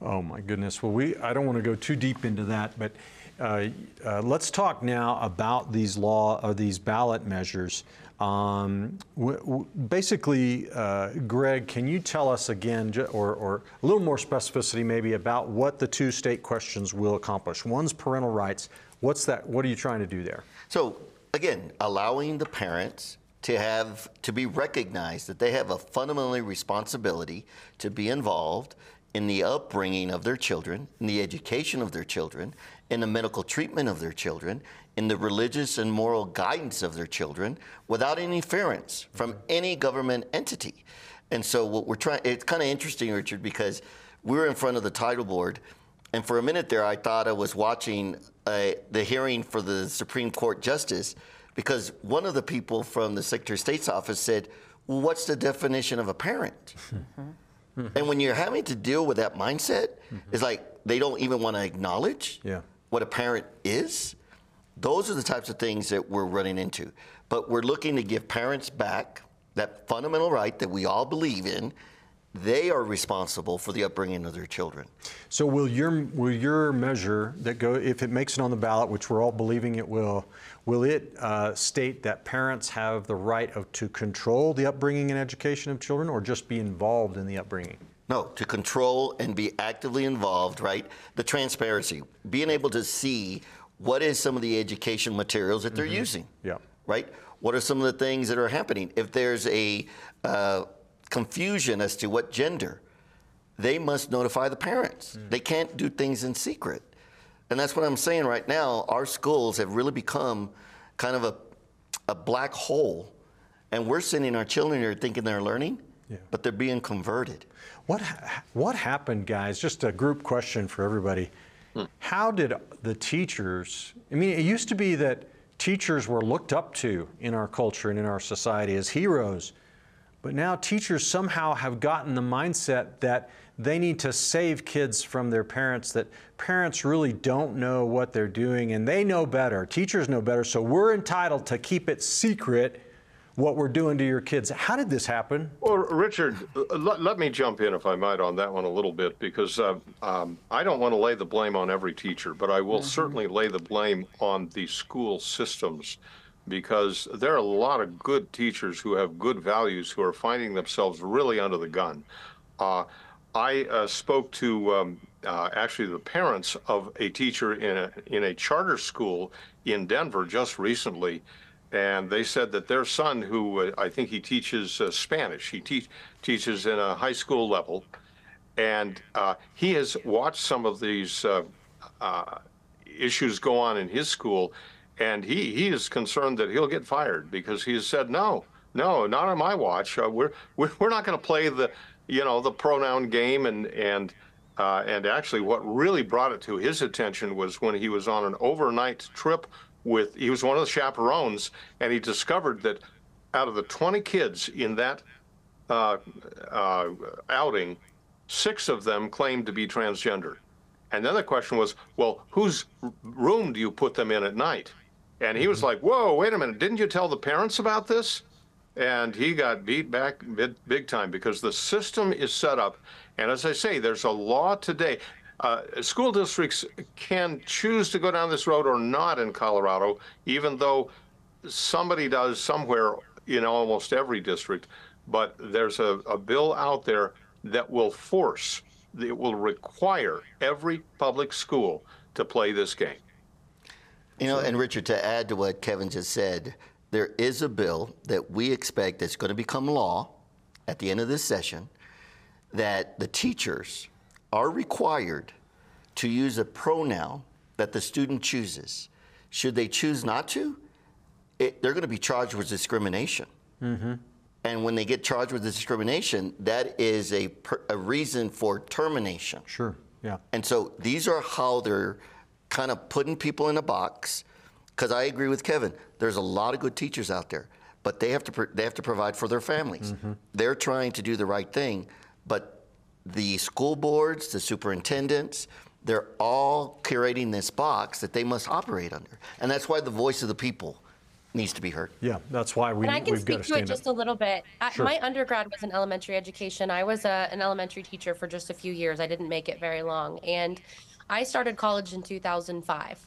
Oh my goodness. Well, we I don't want to go too deep into that, but uh, uh, let's talk now about these law or these ballot measures. Um, basically, uh, Greg, can you tell us again, or, or a little more specificity maybe about what the two state questions will accomplish? One's parental rights. What's that? What are you trying to do there? So again, allowing the parents to have to be recognized that they have a fundamentally responsibility to be involved in the upbringing of their children, in the education of their children, in the medical treatment of their children, in the religious and moral guidance of their children without interference from any government entity. And so what we're trying it's kind of interesting Richard because we're in front of the title board And for a minute there, I thought I was watching uh, the hearing for the Supreme Court justice because one of the people from the Secretary of State's office said, well, What's the definition of a parent? and when you're having to deal with that mindset, it's like they don't even want to acknowledge Yeah. What a parent is. Those are the types of things that we're running into. But we're looking to give parents back that fundamental right that we all believe in. They are responsible for the upbringing of their children. So will your will your measure that go if it makes it on the ballot, which we're all believing it will, will it uh, state that parents have the right of to control the upbringing and education of children, or just be involved in the upbringing? No, to control and be actively involved, right? The transparency, being able to see what is some of the education materials that they're using. Yeah. Right? What are some of the things that are happening? If there's a uh, confusion as to what gender, they must notify the parents. They can't do things in secret. And that's what I'm saying right now. Our schools have really become kind of a, a black hole. And we're sending our children here thinking they're learning, Yeah. but they're being converted. What what happened, guys? Just a group question for everybody. Hmm. How did the teachers? I mean, it used to be that teachers were looked up to in our culture and in our society as heroes, but now teachers somehow have gotten the mindset that they need to save kids from their parents. That parents really don't know what they're doing, and they know better. Teachers know better, so we're entitled to keep it secret what we're doing to your kids. How did this happen? Well, Richard, let, let me jump in, if I might, on that one a little bit, because uh, um, I don't want to lay the blame on every teacher, but I will certainly lay the blame on the school systems, because there are a lot of good teachers who have good values who are finding themselves really under the gun. Uh, I uh, spoke to um, uh, actually the parents of a teacher in a, in a charter school in Denver just recently, and they said that their son, who uh, I think he teaches uh, Spanish, he te- teaches in a high school level, and uh, he has watched some of these uh, uh, issues go on in his school, and he, he is concerned that he'll get fired because he has said, no, no, not on my watch. Uh, we're, we're, not going to play the, you know, the pronoun game. And, and, and actually what really brought it to his attention was when he was on an overnight trip with, he was one of the chaperones, and he discovered that out of the 20 kids in that uh, uh, outing, six of them claimed to be transgender. And then the question was, well, whose room do you put them in at night? And he was like, whoa, wait a minute, didn't you tell the parents about this? And he got beat back big, big time because the system is set up. And as I say, there's a law today. Uh, school districts can choose to go down this road or not in Colorado, even though somebody does somewhere in almost every district. But there's a, a bill out there that will force, it will require every public school to play this game. You know, and Richard, to add to what Kevin just said, there is a bill that we expect that's going to become law at the end of this session that the teachers are required to use a pronoun that the student chooses. Should they choose not to, it, they're going to be charged with discrimination. Mm-hmm. And when they get charged with discrimination, that is a, per, a reason for termination. Sure. Yeah. And so these are how they're kind of putting people in a box. Because I agree with Kevin, there's a lot of good teachers out there, but they have to pro- they have to provide for their families. Mm-hmm. They're trying to do the right thing, but the school boards, the superintendents, they're all curating this box that they must operate under, and that's why the voice of the people needs to be heard. Yeah, that's why we, And I can we've got speak to to it just up. a little bit. I, Sure. My undergrad was in elementary education. I was a, an elementary teacher for just a few years. I didn't make it very long. And I started college in 2005.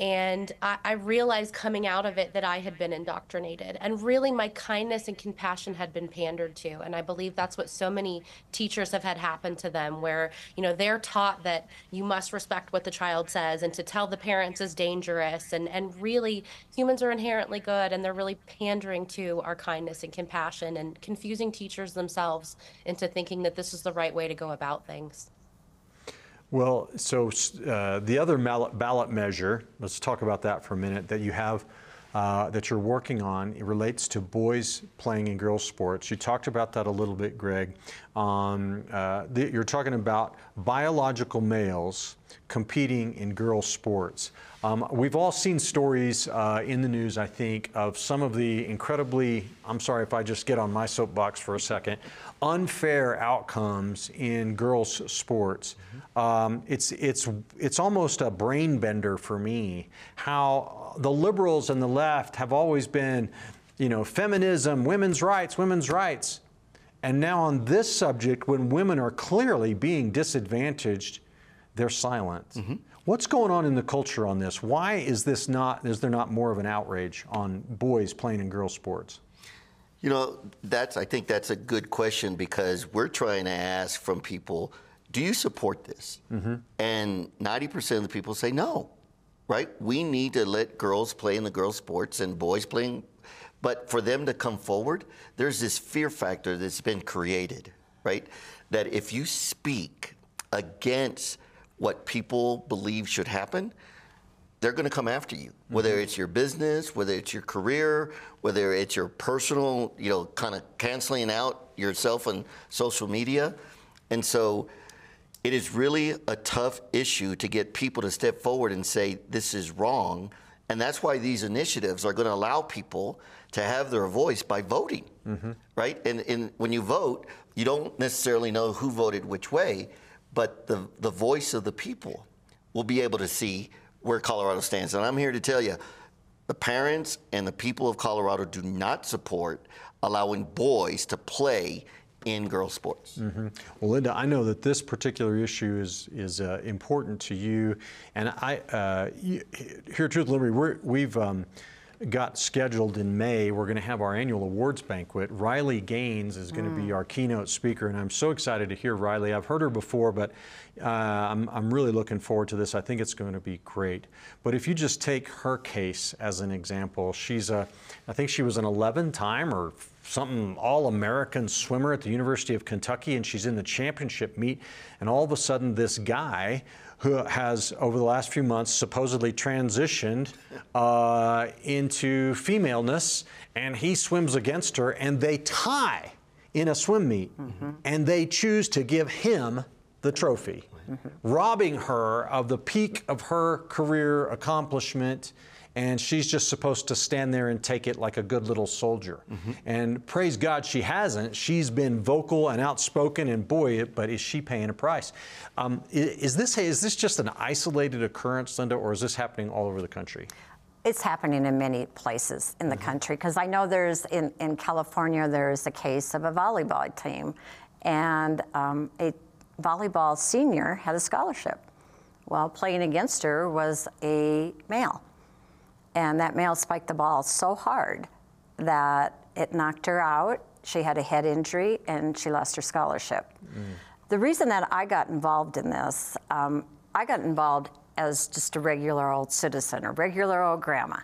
And I, I realized coming out of it that I had been indoctrinated. And really, my kindness and compassion had been pandered to. And I believe that's what so many teachers have had happen to them, where, you know, they're taught that you must respect what the child says and to tell the parents is dangerous. And, and really, humans are inherently good and they're really pandering to our kindness and compassion and confusing teachers themselves into thinking that this is the right way to go about things. Well, so uh, the other ballot, measure, let's talk about that for a minute, that you have, uh, that you're working on, it relates to boys playing in girls' sports. You talked about that a little bit, Greg. Um, uh, the, you're talking about biological males competing in girls' sports. Um, we've all seen stories uh, in the news, I think, of some of the incredibly, I'm sorry if I just get on my soapbox for a second, unfair outcomes in girls' sports. Um, it's, it's, it's almost a brain bender for me how the liberals and the left have always been, you know, feminism, women's rights, women's rights. And now on this subject, when women are clearly being disadvantaged, they're silent. What's going on in the culture on this? Why is this not? Is there not more of an outrage on boys playing in girls' sports? You know, that's I think that's a good question because we're trying to ask from people, do you support this? Mm-hmm. And 90% of the people say no. Right? We need to let girls play in the girls' sports and boys playing but for them to come forward, there's this fear factor that's been created, right? That if you speak against what people believe should happen, they're going to come after you. Whether mm-hmm. it's your business, whether it's your career, whether it's your personal, you know, kind of canceling out yourself on social media. And so it is really a tough issue to get people to step forward and say, this is wrong. And that's why these initiatives are going to allow people to have their voice by voting, mm-hmm. right? And, and when you vote, you don't necessarily know who voted which way, but the, the voice of the people will be able to see where Colorado stands. And I'm here to tell you, the parents and the people of Colorado do not support allowing boys to play in girls' sports. Well, Linda, I know that this particular issue is is uh, important to you, and I uh, you, here at Truth Liberty, we're, we've um, got scheduled in May. We're going to have our annual awards banquet. Riley Gaines is going to be our keynote speaker, and I'm so excited to hear Riley. I've heard her before, but uh, I'm I'm really looking forward to this. I think it's going to be great. But if you just take her case as an example, she's a I think she was an 11-time or something all-American swimmer at the University of Kentucky, and she's in the championship meet, and all of a sudden this guy who has over the last few months supposedly transitioned uh, into femaleness, and he swims against her, and they tie in a swim meet, and they choose to give him the trophy, robbing her of the peak of her career accomplishment and she's just supposed to stand there and take it like a good little soldier. And praise God, she hasn't. She's been vocal and outspoken, and boy, but is she paying a price? Um, is this is this just an isolated occurrence, Linda, or is this happening all over the country? It's happening in many places in the country because I know there's in, in California there's a case of a volleyball team, and um, a volleyball senior had a scholarship. Well, playing against her was a male, and that male spiked the ball so hard that it knocked her out. She had a head injury and she lost her scholarship. The reason that I got involved in this, um, I got involved as just a regular old citizen, a regular old grandma.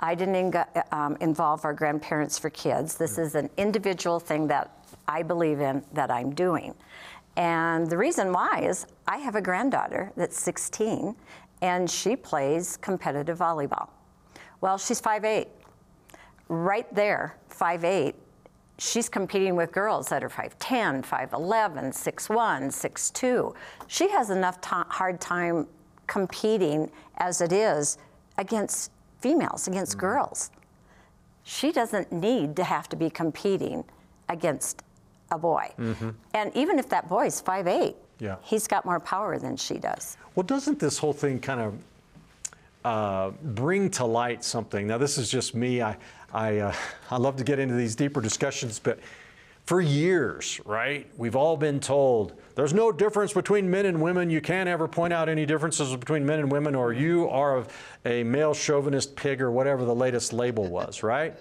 I didn't um, involve our grandparents for kids. This is an individual thing that I believe in that I'm doing. And the reason why is I have a granddaughter that's 16 and she plays competitive volleyball. Well, she's 5'8. Right there, 5'8, she's competing with girls that are 5'10, 5'11, 6'1, 6'2. She has enough hard time competing as it is against females, against mm-hmm. girls. She doesn't need to have to be competing against a boy. Mm-hmm. And even if that boy is 5'8, Yeah. he's got more power than she does. Well, doesn't this whole thing kind of uh, bring to light something? Now, this is just me. I, I, uh, I love to get into these deeper discussions, but for years, right, we've all been told there's no difference between men and women. You can't ever point out any differences between men and women, or you are a male chauvinist pig, or whatever the latest label was, right?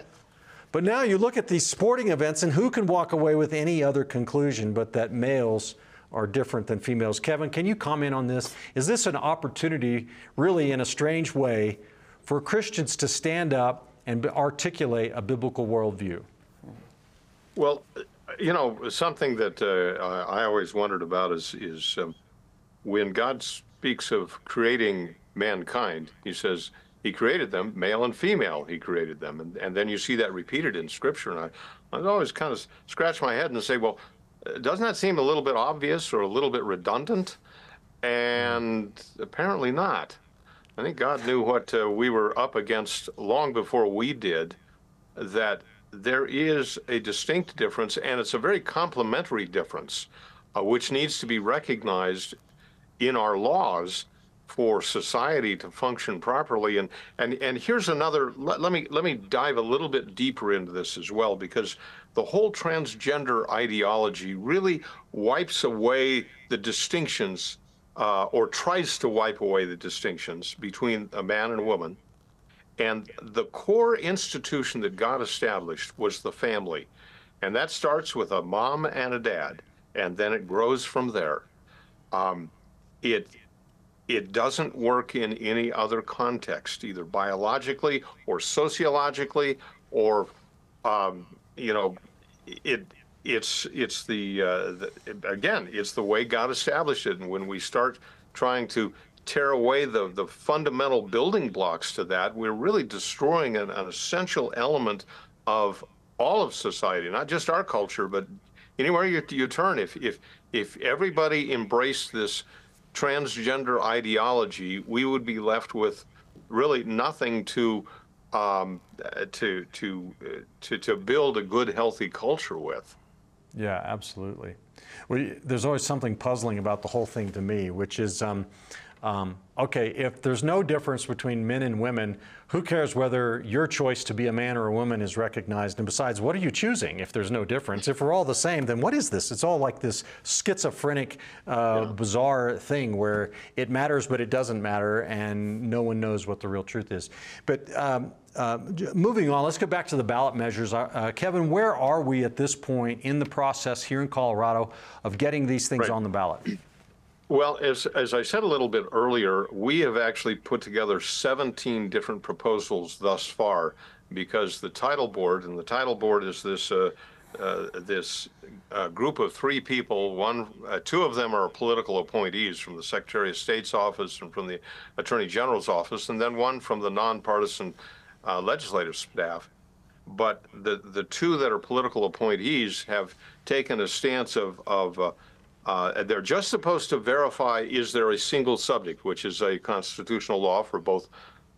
But now you look at these sporting events, and who can walk away with any other conclusion but that males are different than females? Kevin, can you comment on this? Is this an opportunity, really in a strange way, for Christians to stand up and articulate a biblical worldview? Well, you know, something that uh, I always wondered about is is um, when God speaks of creating mankind, He says He created them, male and female. He created them, and and then you see that repeated in Scripture. And I, I always kind of scratch my head and say, well, doesn't that seem a little bit obvious or a little bit redundant? and apparently not. I think God knew what uh, we were up against long before we did, that there is a distinct difference, and it's a very complementary difference, uh, which needs to be recognized in our laws for society to function properly. And and and here's another. Let, let, me let me dive a little bit deeper into this as well, because the whole transgender ideology really wipes away the distinctions, uh, or tries to wipe away the distinctions between a man and a woman. And the core institution that God established was the family. And that starts with a mom and a dad, and then it grows from there. Um, it it doesn't work in any other context, either biologically or sociologically, or um, you know, it it's it's the, uh, the again, it's the way God established it, and when we start trying to tear away the, the fundamental building blocks to that, we're really destroying an, an essential element of all of society, not just our culture, but anywhere you, you turn. If, if, if everybody embraced this transgender ideology, we would be left with really nothing to um, to to to to build a good, healthy culture with. Yeah, absolutely. Well, there's always something puzzling about the whole thing to me, which is. Um, um, okay, if there's no difference between men and women, who cares whether your choice to be a man or a woman is recognized? And besides, what are you choosing if there's no difference? If we're all the same, then what is this? It's all like this schizophrenic, uh, yeah. bizarre thing where it matters, but it doesn't matter, and no one knows what the real truth is. But um, uh, moving on, let's go back to the ballot measures. Uh, uh, Kevin, where are we at this point in the process here in Colorado of getting these things right. on the ballot? Well, as, as I said a little bit earlier, we have actually put together 17 different proposals thus far because the title board, and the title board is this uh, uh, this uh, group of three people. One, uh, two of them are political appointees from the Secretary of State's office and from the Attorney General's office, and then one from the nonpartisan uh, legislative staff. But the the two that are political appointees have taken a stance of of uh, uh, they're just supposed to verify is there a single subject, which is a constitutional law for both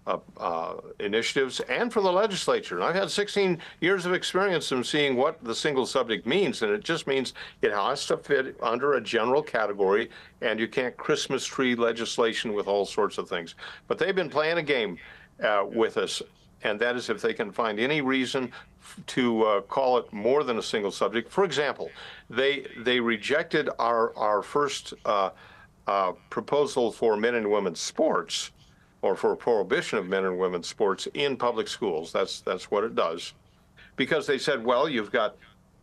uh, uh, initiatives and for the legislature. And I've had 16 years of experience in seeing what the single subject means, and it just means it has to fit under a general category, and you can't Christmas tree legislation with all sorts of things. But they've been playing a game uh, with us, and that is if they can find any reason to uh, call it more than a single subject. For example, they they rejected our our first uh, uh, proposal for men and women's sports, or for prohibition of men and women's sports in public schools. That's that's what it does, because they said, well, you've got.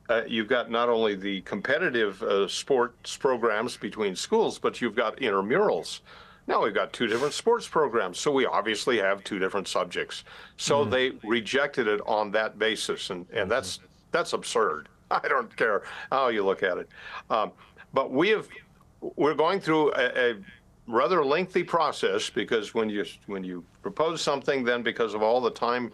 Uh, you've got not only the competitive uh, sports programs between schools, but you've got intramurals. Now we've got two different sports programs, so we obviously have two different subjects. So mm. they rejected it on that basis, and, and that's that's absurd. I don't care how you look at it. Um, but we have we're going through a, a, rather lengthy process because when you when you propose something, then because of all the time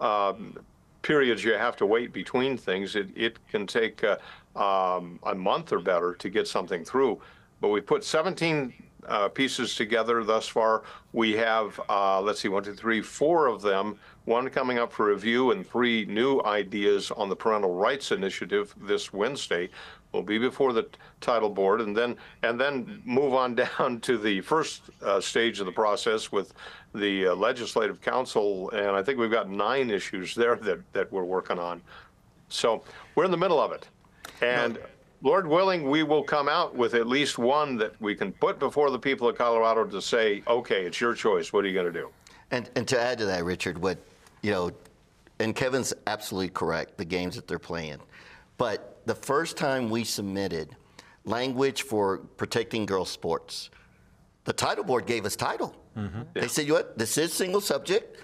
um, periods you have to wait between things, it, it can take uh, um, a month or better to get something through. But we put 17 uh, pieces together thus far. We have, uh, let's see, one, two, three, four of them, one coming up for review, and three new ideas on the Parental Rights Initiative this Wednesday. Will be before the title board, and then and then move on down to the first uh, stage of the process with the uh, Legislative Council, and I think we've got nine issues there that that we're working on. So we're in the middle of it, and. No Lord willing, we will come out with at least one that we can put before the people of Colorado to say, okay, it's your choice. What are you going to do? And, and to add to that, Richard, what, you know, and Kevin's absolutely correct, the games that they're playing. But the first time we submitted language for protecting girls' sports, the title board gave us title. Mm-hmm. They said, you know what, this is single subject.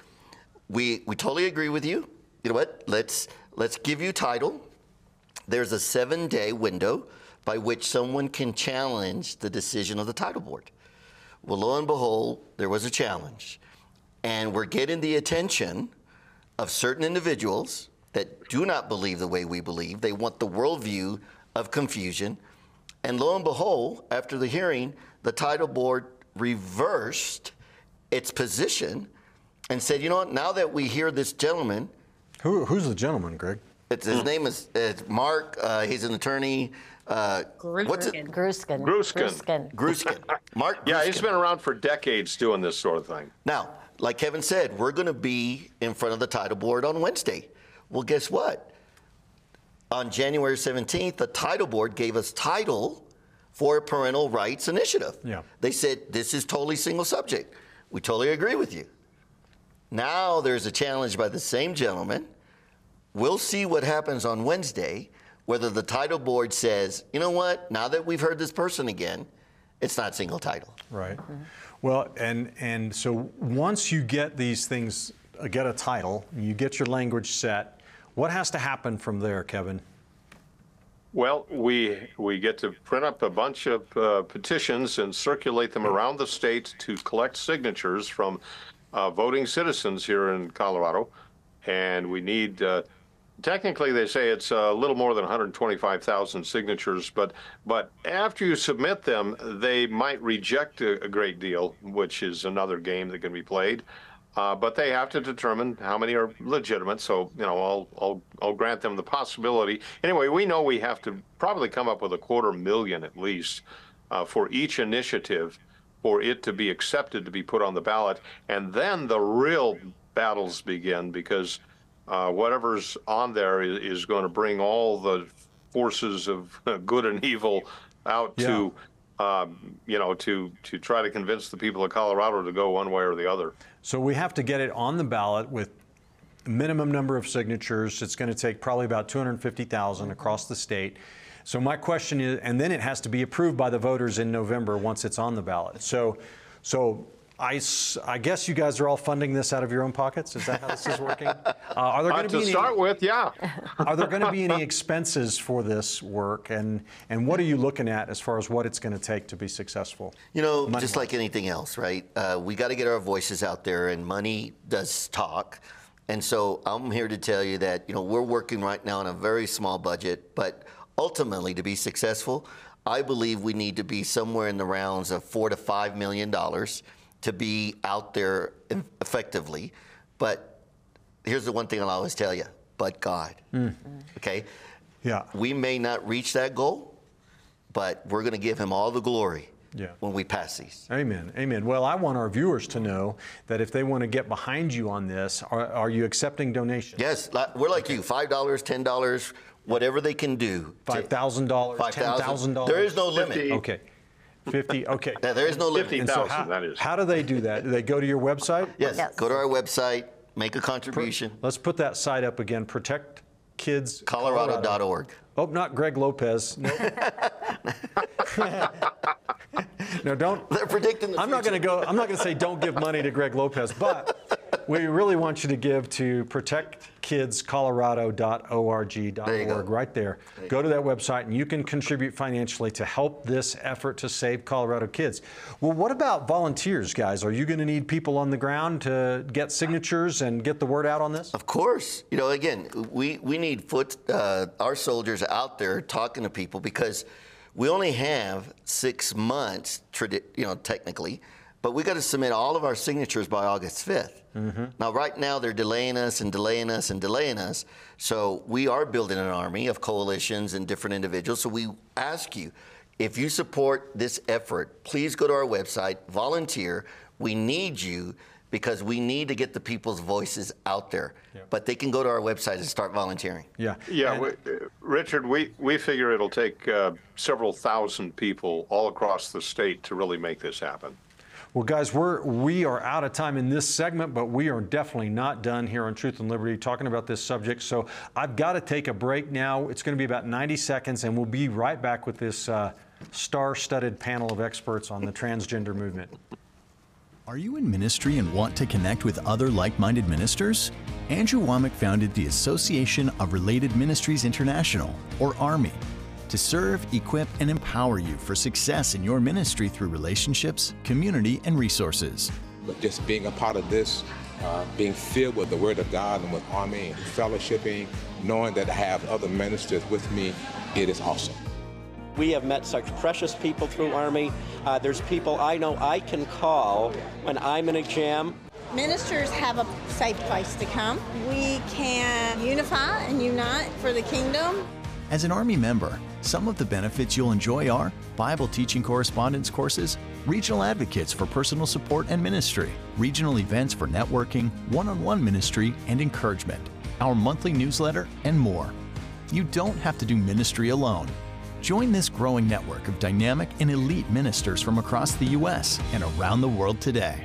We, we totally agree with you. You know what, let's, let's give you title there's a seven day window by which someone can challenge the decision of the title board. Well, lo and behold, there was a challenge. And we're getting the attention of certain individuals that do not believe the way we believe. They want the worldview of confusion. And lo and behold, after the hearing, the title board reversed its position and said, you know what, now that we hear this gentleman, Who, who's the gentleman, Greg? It's, his name is it's Mark, uh, he's an attorney. Uh, what's it? Grueskin. Grueskin. Grueskin. Grueskin. Mark Yeah, he's Grueskin. been around for decades doing this sort of thing. Now, like Kevin said, we're going to be in front of the title board on Wednesday. Well, guess what? On January 17th, the title board gave us title for a parental rights initiative. Yeah. They said this is totally single subject. We totally agree with you. Now there's a challenge by the same gentleman. We'll see what happens on Wednesday, whether the title board says, you know what, now that we've heard this person again, it's not single title. Right. Well, and and so once you get these things, uh, get a title, you get your language set. What has to happen from there, Kevin? Well, we we get to print up a bunch of uh, petitions and circulate them around the state to collect signatures from uh, voting citizens here in Colorado, and we need. Uh, technically, they say it's a little more than 125,000 signatures, but but after you submit them, they might reject a, a great deal, which is another game that can be played. Uh, but they have to determine how many are legitimate. So, you know, I'll, I'll, I'll grant them the possibility. Anyway, we know we have to probably come up with a quarter million at least uh, for each initiative for it to be accepted to be put on the ballot. And then the real battles begin because uh, whatever's on there is, is going to bring all the forces of good and evil out to. Um, you know, to to try to convince the people of Colorado to go one way or the other. So we have to get it on the ballot with minimum number of signatures. It's going to take probably about 250,000 across the state. So my question is, and then it has to be approved by the voters in November once it's on the ballot. So, so I, s- I guess you guys are all funding this out of your own pockets. Is that how this is working? Uh, are there Uh, going to to be any, start with, yeah. are there going to be any expenses for this work? And and what are you looking at as far as what it's going to take to be successful? You know, Money-wise. just like anything else, right? Uh, we got to get our voices out there, and money does talk. And so I'm here to tell you that you know we're working right now on a very small budget, but ultimately to be successful, I believe we need to be somewhere in the rounds of four to five million dollars to be out there effectively. But here's the one thing I'll always tell you: but God. Mm. Okay. Yeah. We may not reach that goal, but we're going to give Him all the glory Yeah. when we pass these. Amen. Amen. Well, I want our viewers to know that if they want to get behind you on this, are, are you accepting donations? Yes, we're like you. Five dollars, ten dollars, whatever they can do. Five thousand dollars, ten $5,000. thousand dollars. There is no limit. Fifty. Okay. Fifty. Okay. Yeah, there is no limit. Fifty. And so how, that is. how do they do that? Do they go to your website? Yes, Yes. go to our website, make a contribution. Let's put that site up again. Protect Kids Colorado.org. Oh, not Greg Lopez. No. no, don't. They're predicting the I'm not going to go. I'm not going to say don't give money to Greg Lopez, but we really want you to give to protectkidscolorado.org.org There go. right there. Go to that website and you can contribute financially to help this effort to save Colorado kids. Well, what about volunteers, guys? Are you going to need people on the ground to get signatures and get the word out on this? Of course. You know, again, we, we need foot uh, our soldiers out there talking to people because we only have six months, you know, technically, but we got to submit all of our signatures by August 5th. Now, right now, they're delaying us and delaying us and delaying us. So we are building an army of coalitions and different individuals. So we ask you, if you support this effort, please go to our website, volunteer. We need you because we need to get the people's voices out there. But they can go to our website and start volunteering. Yeah. Yeah, And- we, uh, Richard, we, we figure it'll take uh, several thousand people all across the state to really make this happen. Well, guys, we're we are out of time in this segment, but we are definitely not done here on Truth and Liberty talking about this subject. So I've got to take a break now. It's going to be about 90 seconds, and we'll be right back with this uh, star-studded panel of experts on the transgender movement. Are you in ministry and want to connect with other like minded ministers? Andrew Wommack founded the Association of Related Ministries International, or ARMY, to serve, equip, and empower you for success in your ministry through relationships, community, and resources. But just being a part of this, uh, being filled with the Word of God and with Army, and fellowshipping, knowing that I have other ministers with me, it is awesome. We have met such precious people through Army. Uh, there's people I know I can call when I'm in a jam. Ministers have a safe place to come. We can unify and unite for the kingdom. As an Army member, some of the benefits you'll enjoy are Bible teaching correspondence courses, regional advocates for personal support and ministry, regional events for networking, one on one ministry and encouragement, our monthly newsletter, and more. You don't have to do ministry alone. Join this growing network of dynamic and elite ministers from across the U.S. and around the world today.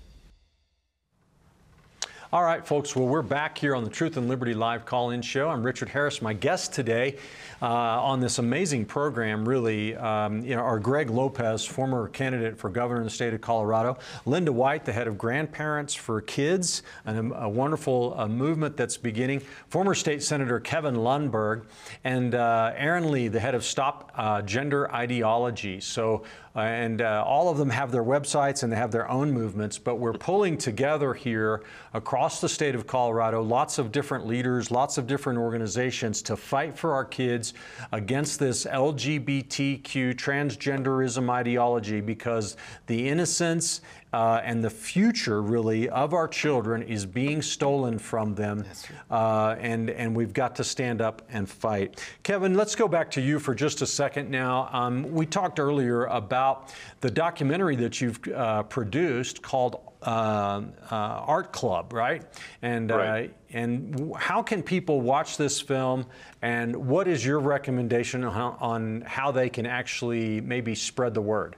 All right, folks. Well, we're back here on the Truth and Liberty Live call in show. I'm Richard Harris. My guest today uh, on this amazing program, really, um, you know, are Greg Lopez, former candidate for governor in the state of Colorado, Linda White, the head of Grandparents for Kids, and a, wonderful uh, movement that's beginning, former state senator Kevin Lundberg, and uh, Erin Lee, the head of Stop uh, Gender Ideology. So, uh, and uh, all of them have their websites and they have their own movements, but we're pulling together here across the state of Colorado lots of different leaders, lots of different organizations to fight for our kids against this LGBTQ transgenderism ideology because the innocence uh, and the future, really, of our children is being stolen from them. Uh, and, and we've got to stand up and fight. Kevin, let's go back to you for just a second now. Um, we talked earlier about the documentary that you've uh, produced called uh, uh, Art Club, right? And Right. Uh, and how can people watch this film? And what is your recommendation on how, on how they can actually maybe spread the word?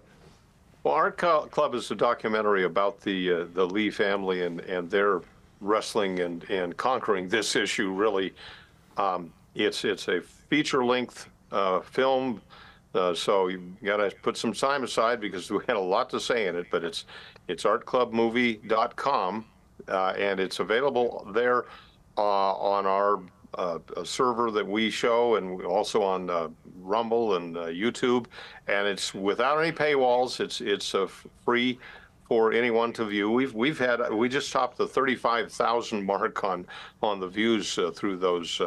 Well, Art Club is a documentary about the uh, the Lee family and, and their wrestling and, and conquering this issue. Really, um, it's it's a feature length uh, film, uh, so you got to put some time aside because we had a lot to say in it. But it's it's artclubmovie.com, uh, and it's available there uh, on our uh, a server that we show and also on uh, Rumble and uh, YouTube, and it's without any paywalls. It's it's uh, free for anyone to view. We've we've had we just topped the 35,000 mark on on the views uh, through those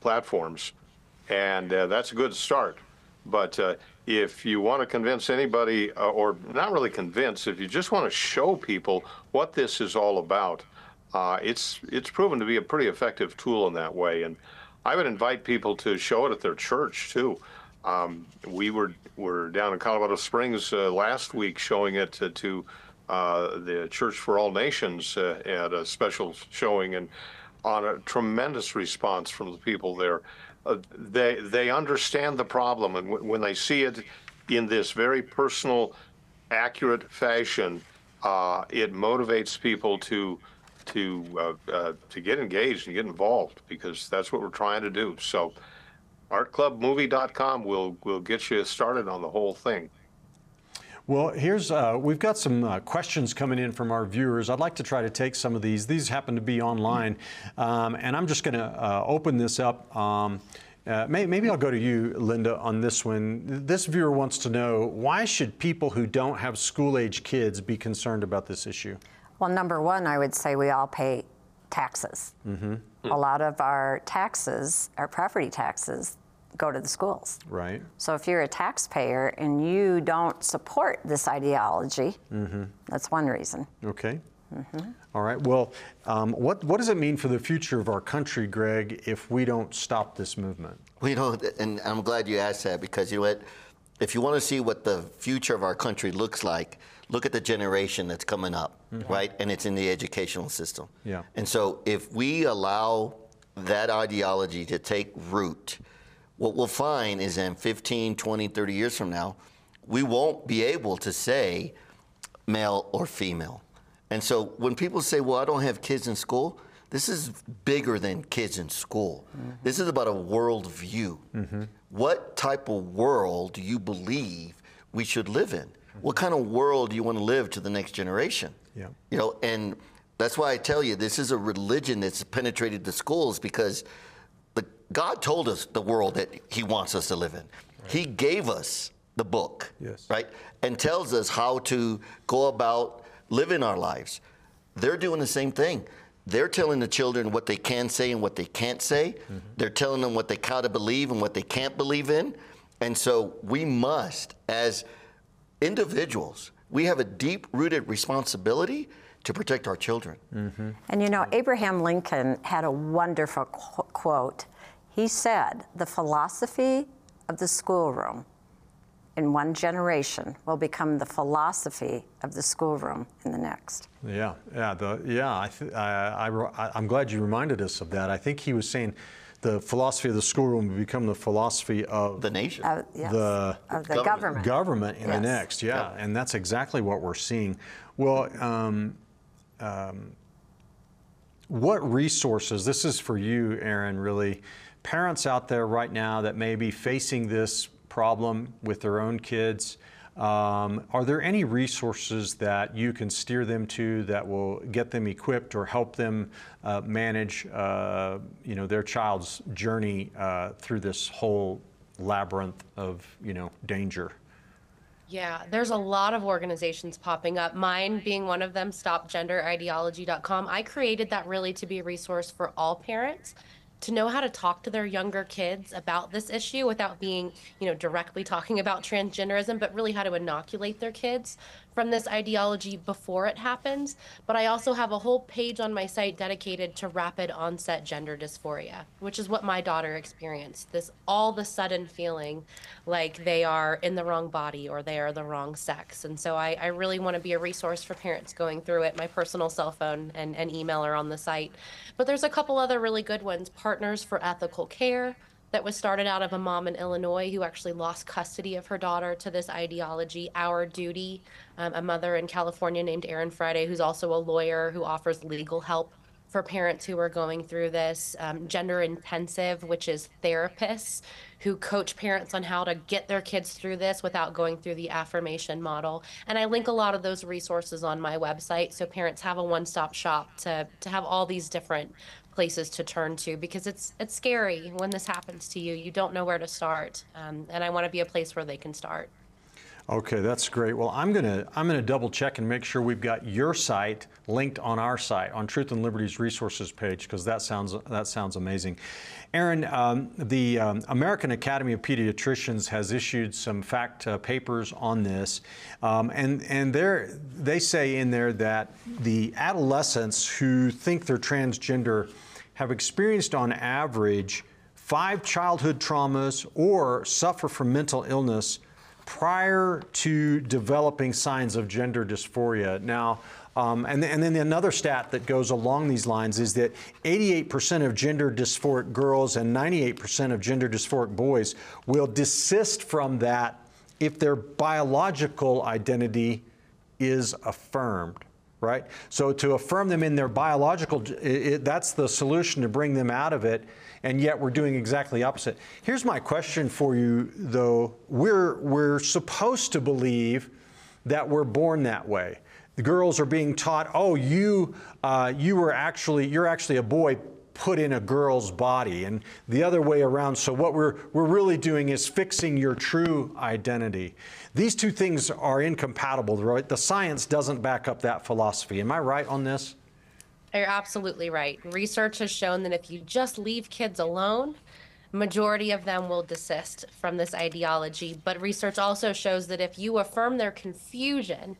platforms, and that's a good start. But if you want to convince anybody, or not really convince, if you just want to show people what this is all about, uh, it's it's proven to be a pretty effective tool in that way. And I would invite people to show it at their church too. Um, we were were down in Colorado Springs uh, last week showing it to, to uh, the Church for All Nations uh, at a special showing, and on a tremendous response from the people there. Uh, they they understand the problem, and w- when they see it in this very personal, accurate fashion, uh, it motivates people to to uh, uh, to get engaged and get involved because that's what we're trying to do. So, artclubmovie.com will will get you started on the whole thing. Well, here's uh, we've got some uh, questions coming in from our viewers. I'd like to try to take some of these. These happen to be online, um, and I'm just going to uh, open this up. Um, uh, may, maybe I'll go to you, Linda, on this one. This viewer wants to know why should people who don't have school-age kids be concerned about this issue? Well, number one, I would say we all pay taxes. Mm-hmm. A lot of our taxes, our property taxes, go to the schools. Right. So if you're a taxpayer and you don't support this ideology, Mm-hmm. that's one reason. Okay. Mhm. All right. Well, um, what what does it mean for the future of our country, Greg, if we don't stop this movement? Well, you know, and I'm glad you asked that because you know what? If you want to see what the future of our country looks like, look at the generation that's coming up, Mhm. right? And it's in the educational system. Yeah. And so if we allow that ideology to take root, what we'll find is in 15, 20, 30 years from now, we won't be able to say male or female. And so when people say, well, I don't have kids in school, this is bigger than kids in school. This is about a worldview. Mm-hmm. What type of world do you believe we should live in. What kind of world do you want to live to the next generation? Yeah. You know, and that's why I tell you this is a religion that's penetrated the schools because the, God told us the world that He wants us to live in. He gave us the book, Yes. right, and tells us how to go about living our lives. They're doing the same thing. They're telling the children what they can say and what they can't say. Mm-hmm. They're telling them what they gotta believe and what they can't believe in. And so we must, as individuals, we have a deep rooted responsibility to protect our children. Mm-hmm. And you know, Abraham Lincoln had a wonderful qu- quote. He said, The philosophy of the schoolroom in one generation will become the philosophy of the schoolroom in the next. Yeah, yeah, the, yeah. I, th- I, I, I'm glad you reminded us of that. I think he was saying the philosophy of the schoolroom will become the philosophy of the nation, Uh, yes, the of the government. government in the next. Yeah, and that's exactly what we're seeing. Well, um, um, what resources? This is for you, Erin. Really, parents out there right now that may be facing this problem with their own kids. Um, are there any resources that you can steer them to that will get them equipped or help them uh, manage, uh, you know, their child's journey uh, through this whole labyrinth of, you know, danger? Yeah, there's a lot of organizations popping up. Mine being one of them, stopgenderideology.com. I created that really to be a resource for all parents to know how to talk to their younger kids about this issue without being, you know, directly talking about transgenderism, but really how to inoculate their kids from this ideology before it happens. But I also have a whole page on my site dedicated to rapid onset gender dysphoria, which is what my daughter experienced. This all the sudden feeling like they are in the wrong body or they are the wrong sex. And so I, I really want to be a resource for parents going through it. My personal cell phone and, and email are on the site. But there's a couple other really good ones Partners for Ethical Care that was started out of a mom in Illinois who actually lost custody of her daughter to this ideology. Our Duty, um, a mother in California named Erin Friday, who's also a lawyer who offers legal help for parents who are going through this. Um, Gender Intensive, which is therapists who coach parents on how to get their kids through this without going through the affirmation model. And I link a lot of those resources on my website so parents have a one-stop shop to, to have all these different places to turn to because it's it's scary when this happens to you. You don't know where to start, um, and I want to be a place where they can start. Okay, that's great. Well, I'm gonna I'm gonna double check and make sure we've got your site linked on our site on Truth and Liberty's resources page because that sounds that sounds amazing. Erin, um, the um, American Academy of Pediatricians has issued some fact uh, papers on this, um, and and they they say in there that the adolescents who think they're transgender have experienced on average five childhood traumas or suffer from mental illness prior to developing signs of gender dysphoria. Now, um, and, and then another stat that goes along these lines is that 88% of gender dysphoric girls and 98% of gender dysphoric boys will desist from that if their biological identity is affirmed right? So to affirm them in their biological, it, it, that's the solution to bring them out of it. And yet we're doing exactly opposite. Here's my question for you, though. We're we're supposed to believe that we're born that way. The girls are being taught, oh, you uh, you were actually you're actually a boy put in a girl's body. And the other way around so what we're we're really doing is fixing your true identity. These two things are incompatible right? The science doesn't back up that philosophy. Am i right on this? You're absolutely right. Research has shown that if you just leave kids alone, majority of them will desist from this ideology. But research also shows that if you affirm their confusion,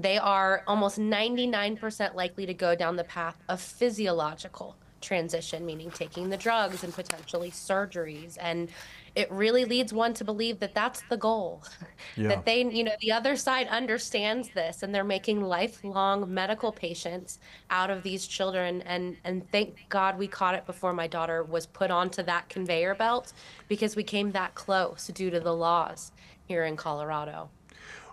they are almost 99% likely to go down the path of physiological transition, meaning taking the drugs and potentially surgeries. And it really leads one to believe that that's the goal. Yeah. that they, you know, the other side understands this and they're making lifelong medical patients out of these children. And, and thank God we caught it before my daughter was put onto that conveyor belt because we came that close due to the laws here in Colorado.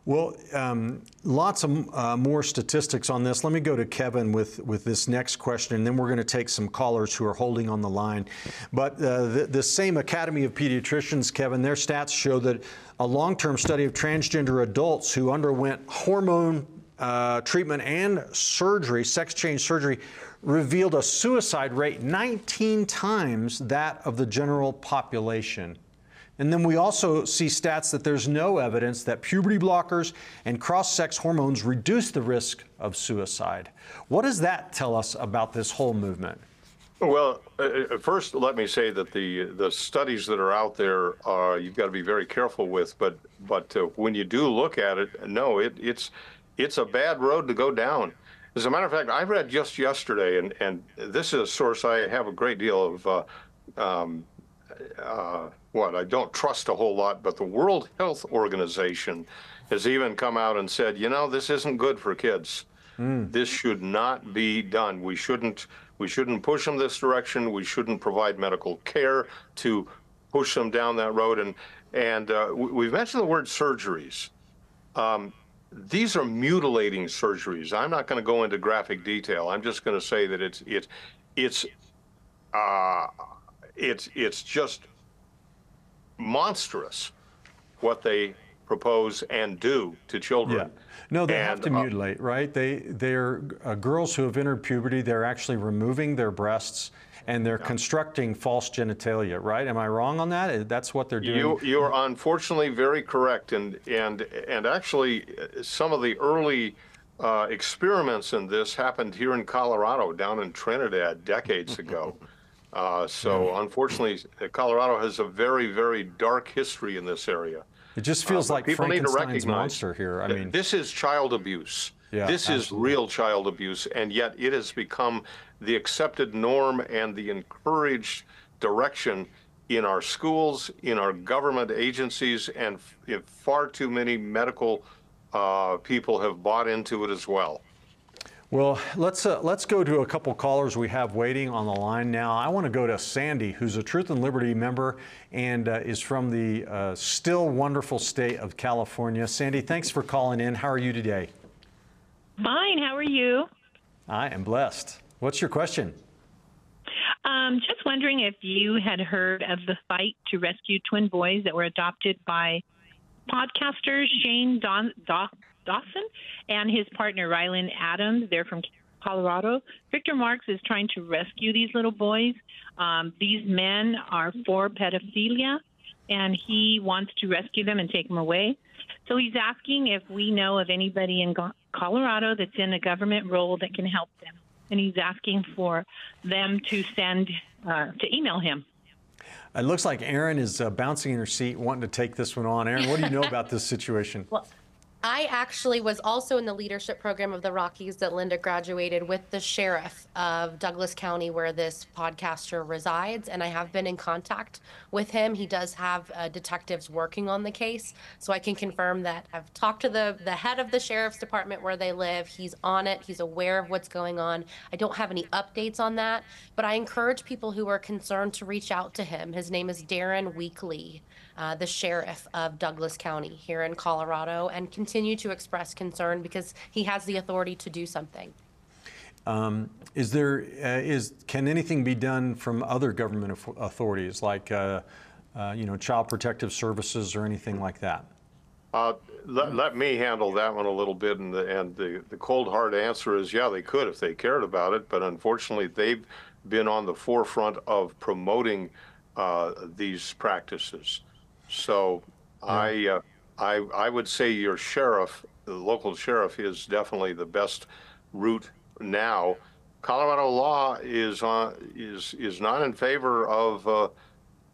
Well, um, lots of uh, more statistics on this. Let me go to Kevin with, with this next question, and then we're going to take some callers who are holding on the line. But uh, the, the same Academy of Pediatricians, Kevin, their stats show that a long term study of transgender adults who underwent hormone uh, treatment and surgery, sex change surgery, revealed a suicide rate 19 times that of the general population. And then we also see stats that there's no evidence that puberty blockers and cross sex hormones reduce the risk of suicide. What does that tell us about this whole movement? Well, uh, uh first, let me say that the the studies that are out there, uh, you've got to be very careful with. But but uh, when you do look at it, no, it, it's it's a bad road to go down. As a matter of fact, I read just yesterday, and, and this is a source I have a great deal of uh, um, uh, what I don't trust a whole lot, but the World Health Organization has even come out and said, you know, this isn't good for kids. Mm. This should not be done. We shouldn't we shouldn't push them this direction. We shouldn't provide medical care to push them down that road. And and uh, we've mentioned the word surgeries. Um, these are mutilating surgeries. I'm not going to go into graphic detail. I'm just going to say that it's it's it's uh, it's it's just monstrous what they propose and do to children. Yeah. No, they and, have to uh, mutilate, right? They they're uh, girls who have entered puberty. They're actually removing their breasts and they're yeah. constructing false genitalia, right? Am I wrong on that? That's what they're doing. You you are unfortunately very correct, and and and actually, uh, some of the early uh, experiments in this happened here in Colorado, down in Trinidad, decades ago. Uh, so unfortunately, Colorado has a very, very dark history in this area. It just feels uh, like people Frankenstein's monster here. I mean, this is child abuse. Yeah, this absolutely. is real child abuse, and yet it has become the accepted norm and the encouraged direction in our schools, in our government agencies, and far too many medical uh, people have bought into it as well. Well, let's uh, let's go to a couple callers we have waiting on the line now. I want to go to Sandy, who's a Truth and Liberty member and uh, is from the uh, still wonderful state of California. Sandy, thanks for calling in. How are you today? Fine. How are you? I am blessed. What's your question? Um, just wondering if you had heard of the fight to rescue twin boys that were adopted by podcasters Shane Don, Dawson and his partner Ryland Adams. They're from Colorado. Victor Marx is trying to rescue these little boys. Um, these men are for pedophilia, and he wants to rescue them and take them away. So he's asking if we know of anybody in Colorado that's in a government role that can help them. And he's asking for them to send, uh, to email him. It looks like Erin is uh, bouncing in her seat, wanting to take this one on. Erin, what do you know about this situation? Well, I actually was also in the leadership program of the Rockies that Linda graduated with the sheriff of Douglas County, where this podcaster resides. And I have been in contact with him. He does have uh, detectives working on the case. So I can confirm that I've talked to the, the head of the sheriff's department where they live. He's on it, he's aware of what's going on. I don't have any updates on that, but I encourage people who are concerned to reach out to him. His name is Darren Weekly uh, the sheriff of Douglas County here in Colorado and continue to express concern because he has the authority to do something. Um, is there uh, is can anything be done from other government authorities like uh, uh, you know child protective services or anything like that? Uh, let, let, me handle that one a little bit, and the and the, the cold hard answer is yeah they could if they cared about it, but unfortunately they've been on the forefront of promoting uh, these practices. So. I, uh, I, I would say your sheriff, the local sheriff, is definitely the best route now. Colorado law is uh, is is not in favor of uh,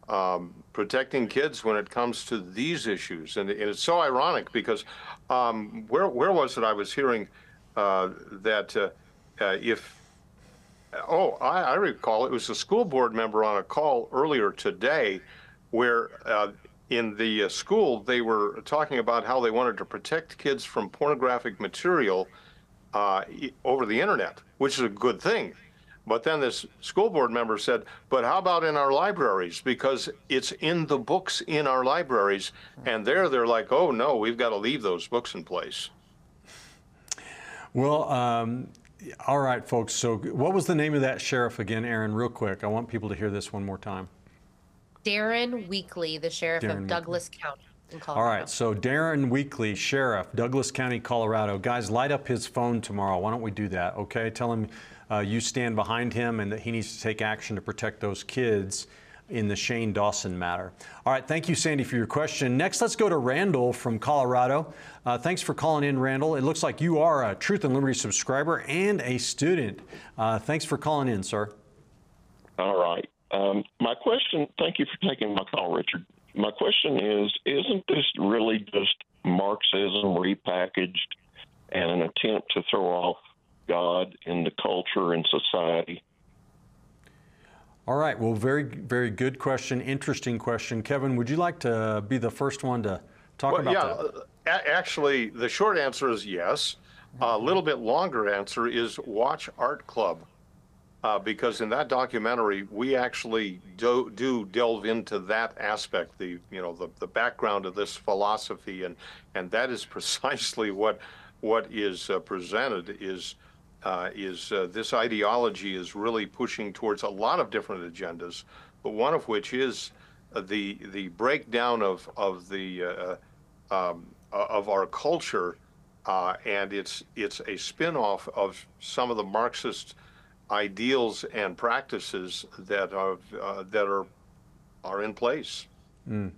um, protecting kids when it comes to these issues, and, and it's so ironic because um, where where was it? I was hearing uh, that uh, uh, if oh I, I, recall it was a school board member on a call earlier today where uh, in the uh, school, they were talking about how they wanted to protect kids from pornographic material uh, over the internet, which is a good thing. But then this school board member said, but how about in our libraries? Because it's in the books in our libraries. And there they're like, oh no, we've got to leave those books in place. Well, um, all right, folks. So, what was the name of that sheriff again, Erin? Real quick. I want people to hear this one more time. Darren Weekly, the sheriff Darren of Douglas County in Colorado. right. So, Darren Weekly, sheriff, Douglas County, Colorado. Guys, light up his phone tomorrow. Why don't we do that? Okay. Tell him uh, you stand behind him and that he needs to take action to protect those kids in the Shane Dawson matter. All right. Thank you, Sandy, for your question. Next, let's go to Randall from Colorado. Uh, thanks for calling in, Randall. It looks like you are a Truth and Liberty subscriber and a student. Uh, thanks for calling in, sir. All right. Um, my question, thank you for taking my call, Richard. My question is Isn't this really just Marxism repackaged and an attempt to throw off God in the culture and society? All right. Well, very, very good question. Interesting question. Kevin, would you like to be the first one to talk Well, about yeah, that? uh, a- actually, the short answer is yes. A little bit longer answer is watch Art Club. Uh, because in that documentary, we actually do, do delve into that aspect, the you know the, the background of this philosophy, and and that is precisely what what is uh, presented is uh, is uh, this ideology is really pushing towards a lot of different agendas, but one of which is uh, the the breakdown of of the uh, um, of our culture, and it's it's a spin-off of some of the Marxist ideals and practices that are uh, that are are in place. Mm.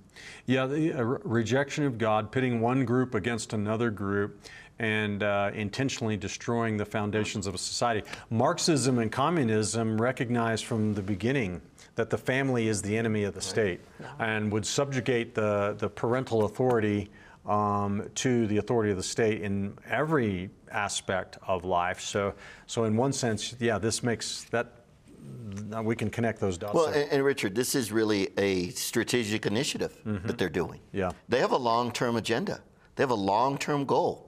Yeah, the uh, rejection of God, pitting one group against another group, and uh, intentionally destroying the foundations of a society. Marxism and communism recognized from the beginning that the family is the enemy of the state and would subjugate the, the parental authority um, to the authority of the state in every aspect of life. So, so in one sense, yeah, this makes that we can connect those dots. Well, and, and Richard, this is really a strategic initiative that they're doing. yeah. They have a long-term agenda. They have a long-term goal.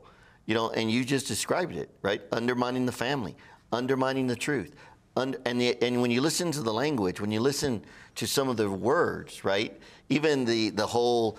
You know, and you just described it, right? Undermining the family, undermining the truth. Und- and, the, and when you listen to the language, when you listen to some of the words, right? Even the, the whole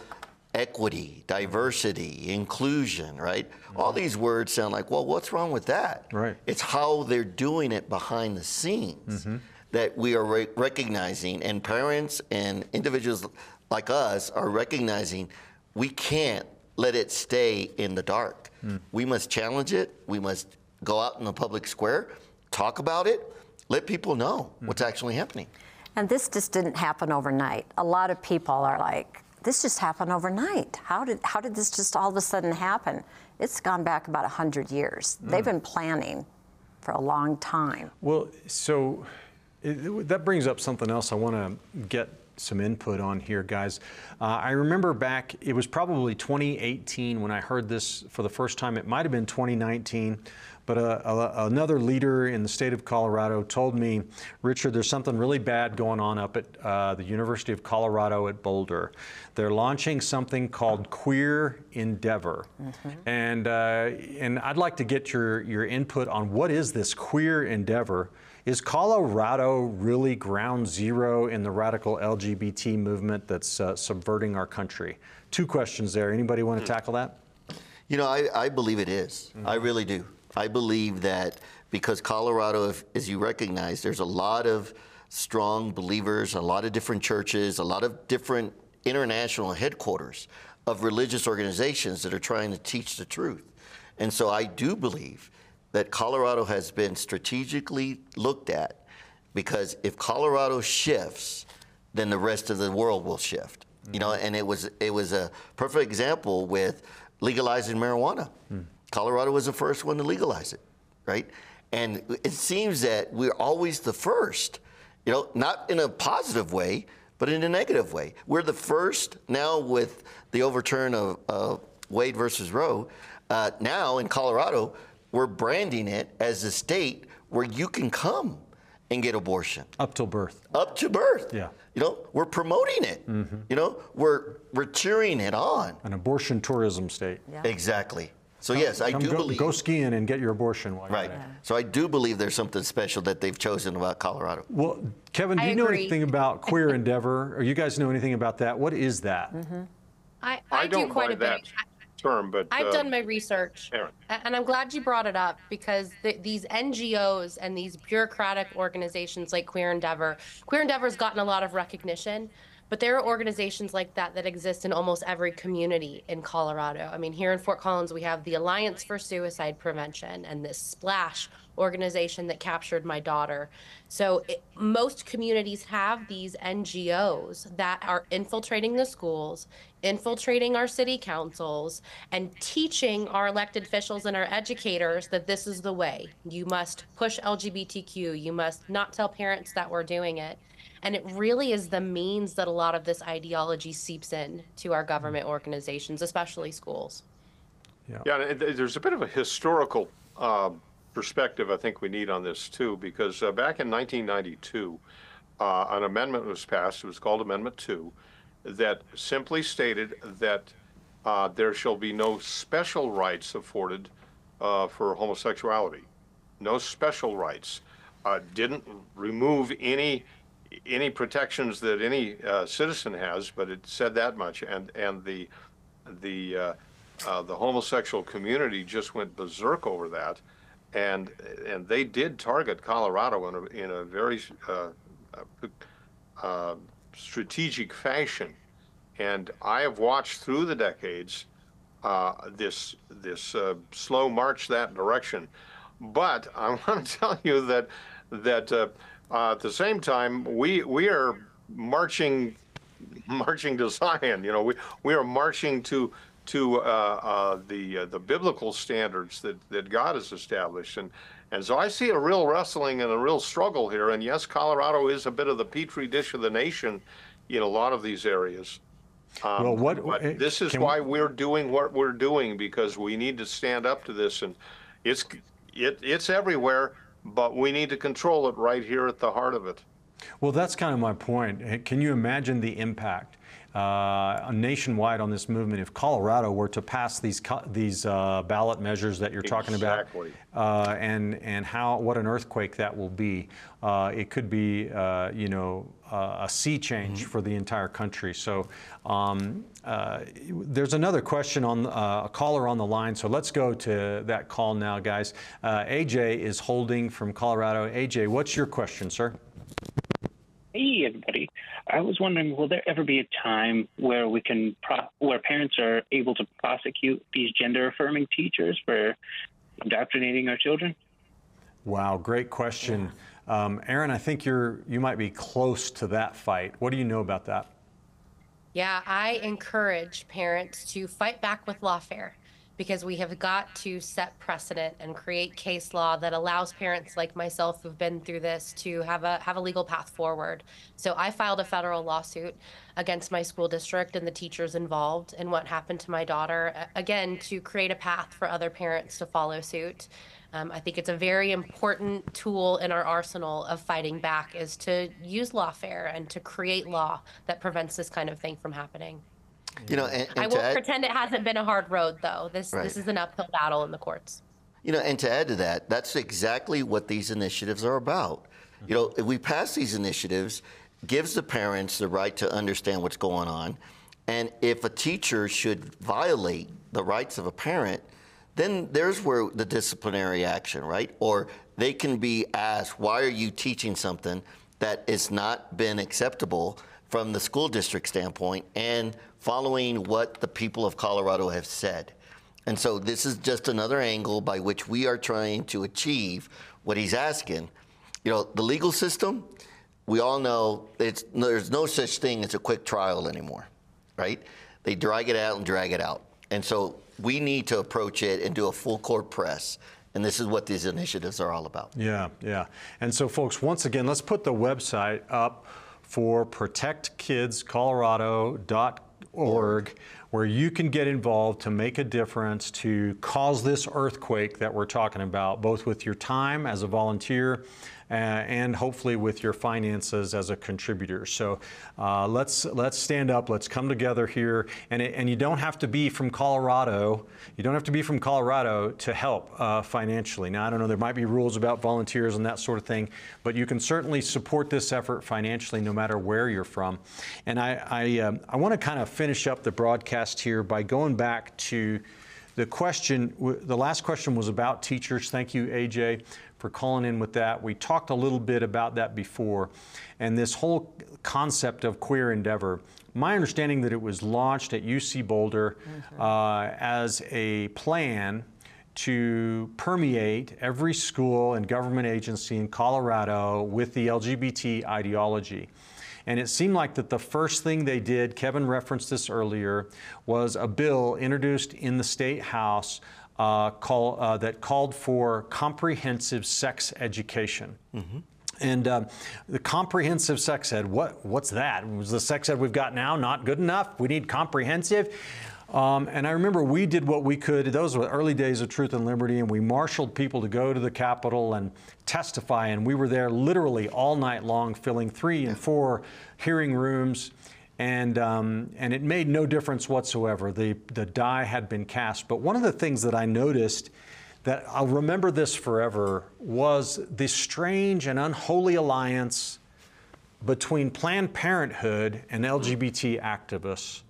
equity, diversity, inclusion, right? All mm-hmm. these words sound like, well, what's wrong with that? Right. It's how they're doing it behind the scenes Mm-hmm. that we are re- recognizing, and parents and individuals like us are recognizing we can't let it stay in the dark. Mm. We must challenge it. We must go out in the public square, talk about it, let people know what's mm-hmm. actually happening. And this just didn't happen overnight. A lot of people are like, this just happened overnight. How did, how did this just all of a sudden happen? It's gone back about 100 years. They've been planning for a long time. Well, so it, that brings up something else I want to get some input on here, guys. Uh, I remember back, it was probably 2018 when I heard this for the first time. It might have been 2019, but uh, a, another leader in the state of Colorado told me, Richard, there's something really bad going on up at uh, the University of Colorado at Boulder. They're launching something called Queer Endeavor. And, uh, and I'd like to get your, your input on what is this queer endeavor? Is Colorado really ground zero in the radical LGBT movement that's uh, subverting our country? Two questions there. Anybody want to tackle that? You know, I, I believe it is. I really do. I believe that because Colorado, if, as you recognize, there's a lot of strong believers, a lot of different churches, a lot of different international headquarters of religious organizations that are trying to teach the truth. And so I do believe that Colorado has been strategically looked at because if Colorado shifts, then the rest of the world will shift. You know, mm-hmm. and it was it was a perfect example with legalizing marijuana. Hmm. Colorado was the first one to legalize it, right? And it seems that we're always the first, you know, not in a positive way, but in a negative way. We're the first now with the overturn of, of Wade versus Roe. Uh, now in Colorado, we're branding it as a state where you can come and get abortion Up till birth. up to birth. Yeah. You know, we're promoting it. You know, we're we're cheering it on. An abortion tourism state. Exactly. So yes, I Come do go, believe. go skiing and get your abortion while right. you're there. So I do believe there's something special that they've chosen about Colorado. Well, Kevin, do I you know anything about Queer Endeavor? Or you guys know anything about that? What is that? I, I, I, don't do quite buy a that bit. term, but I've uh, done my research, Erin. and I'm glad you brought it up because th- these NGOs and these bureaucratic organizations like Queer Endeavor, Queer Endeavor's gotten a lot of recognition, but there are organizations like that that exist in almost every community in Colorado. I mean, here in Fort Collins, we have the Alliance for Suicide Prevention and this Splash organization that captured my daughter. So it, most communities have these NGOs that are infiltrating the schools, infiltrating our city councils, and teaching our elected officials and our educators that this is the way. You must push LGBTQ. You must not tell parents that we're doing it. And it really is the means that a lot of this ideology seeps in to our government organizations, especially schools. Yeah, and th- there's a bit of a historical uh, perspective I think we need on this too, because uh, back in 1992, uh, an amendment was passed. It was called Amendment 2, that simply stated that uh, there shall be no special rights afforded uh, for homosexuality. No special rights. Uh, didn't remove any any protections that any uh, citizen has, but it said that much, and and the the uh, uh, the homosexual community just went berserk over that, and and they did target Colorado in a in a very uh, uh, strategic fashion, and I have watched through the decades uh, this this slow march that direction, but I want to tell you that that uh, at the same time we we are marching marching to Zion. You know, we we are marching to to uh, uh, the uh, the biblical standards that, that God has established, and and so I see a real wrestling and a real struggle here. And yes, Colorado is a bit of the petri dish of the nation in a lot of these areas. Um, Well, what- eh, this is why we're doing what we're doing because we need to stand up to this, and it's it it's everywhere, but we need to control it right here at the heart of it. Well, that's kind of my point. Can you imagine the impact uh, nationwide on this movement if Colorado were to pass these these uh, ballot measures that you're talking about, uh, and and how what an earthquake that will be? Uh, it could be, uh, you know, uh, a sea change for the entire country. So. Um, uh, there's another question on uh, a caller on the line, so let's go to that call now, guys. Uh, AJ is holding from Colorado. AJ, what's your question, sir? Hey, everybody. I was wondering, will there ever be a time where we can, pro- where parents are able to prosecute these gender-affirming teachers for indoctrinating our children? Wow, great question. Um, Erin, I think you're you might be close to that fight. What do you know about that? Yeah, I encourage parents to fight back with lawfare because we have got to set precedent and create case law that allows parents like myself who've been through this to have a have a legal path forward. So I filed a federal lawsuit against my school district and the teachers involved in what happened to my daughter again to create a path for other parents to follow suit. Um, I think it's a very important tool in our arsenal of fighting back is to use lawfare and to create law that prevents this kind of thing from happening. You know, and, and I won't add- pretend it hasn't been a hard road though. This Right. this is an uphill battle in the courts. You know, and to add to that, that's exactly what these initiatives are about. Mm-hmm. You know, if we pass these initiatives, gives the parents the right to understand what's going on, and if a teacher should violate the rights of a parent, then there's where the disciplinary action, right? Or they can be asked, why are you teaching something that has not been acceptable from the school district standpoint and following what the people of Colorado have said? And so this is just another angle by which we are trying to achieve what he's asking. You know, the legal system, we all know it's, there's no such thing as a quick trial anymore, right? They drag it out and drag it out. And so we need to approach it and do a full court press. And this is what these initiatives are all about. Yeah, yeah. And so, folks, once again, let's put the website up for protectkidscolorado.org, where you can get involved to make a difference to cause this earthquake that we're talking about, both with your time as a volunteer and hopefully with your finances as a contributor. So uh, let's let's stand up. Let's come together here. And and you don't have to be from Colorado. You don't have to be from Colorado to help uh, financially. Now I don't know. There might be rules about volunteers and that sort of thing, but you can certainly support this effort financially no matter where you're from. And I I, um, I want to kind of finish up the broadcast here by going back to the question, the last question was about teachers. Thank you, AJ, for calling in with that. We talked a little bit about that before. And this whole concept of queer endeavor, my understanding that it was launched at UC Boulder mm-hmm. uh, as a plan to permeate every school and government agency in Colorado with the LGBT ideology. And it seemed like that the first thing they did, Kevin referenced this earlier, was a bill introduced in the state house uh, call, uh, that called for comprehensive sex education. Mm-hmm. And uh, the comprehensive sex ed, what, what's that? Was the sex ed we've got now not good enough? We need comprehensive. Um, and I remember we did what we could. Those were early days of Truth and Liberty, and we marshaled people to go to the Capitol and testify. And we were there literally all night long, filling three and four hearing rooms. And, um, and it made no difference whatsoever. The, the die had been cast. But one of the things that I noticed that I'll remember this forever was the strange and unholy alliance between Planned Parenthood and LGBT activists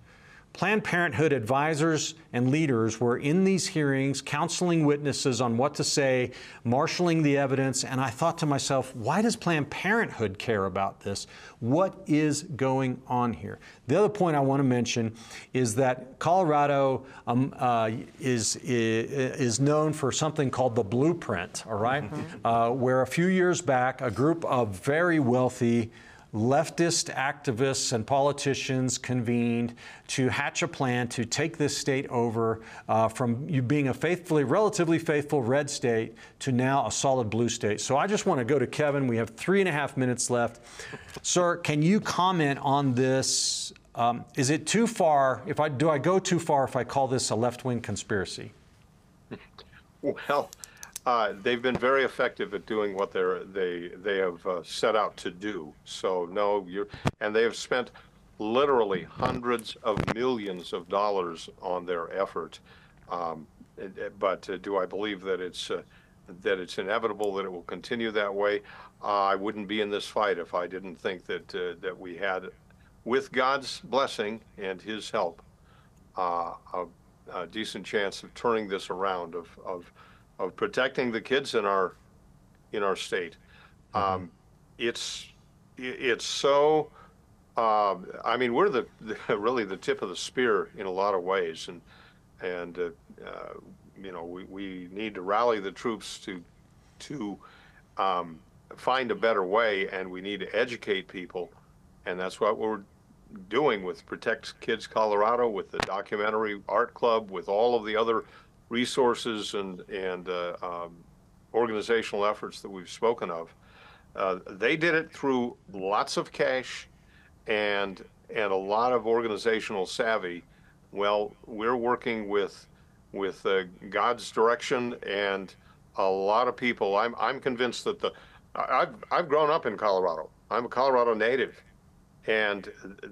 Planned Parenthood advisors and leaders were in these hearings, counseling witnesses on what to say, marshaling the evidence, and I thought to myself, why does Planned Parenthood care about this? What is going on here? The other point I want to mention is that Colorado um, uh, is, is known for something called the blueprint, all right? mm-hmm. uh, where a few years back, a group of very wealthy leftist activists and politicians convened to hatch a plan to take this state over uh, from you being a faithfully, relatively faithful red state to now a solid blue state. So I just want to go to Kevin. We have three and a half minutes left. Sir, can you comment on this? Um, is it too far? If I do, I go too far if I call this a left-wing conspiracy? Well, uh, they've been very effective at doing what they're they they have uh, set out to do. So no, you and they have spent literally hundreds of millions of dollars on their effort. Um, but uh, do I believe that it's uh, that it's inevitable that it will continue that way? Uh, I wouldn't be in this fight if I didn't think that uh, that we had, with God's blessing and His help, a, a decent chance of turning this around of of of protecting the kids in our in our state. Mm-hmm. Um, it's it's so. Uh, I mean, we're the, the, really the tip of the spear in a lot of ways, and and uh, uh, you know we, we need to rally the troops to to um, find a better way, and we need to educate people, and that's what we're doing with Protect Kids Colorado, with the documentary art club, with all of the other resources and, and uh, um, organizational efforts that we've spoken of. Uh, they did it through lots of cash and, and a lot of organizational savvy. Well, we're working with, with uh, God's direction and a lot of people. I'm, I'm convinced that the, I've, I've grown up in Colorado. I'm a Colorado native. And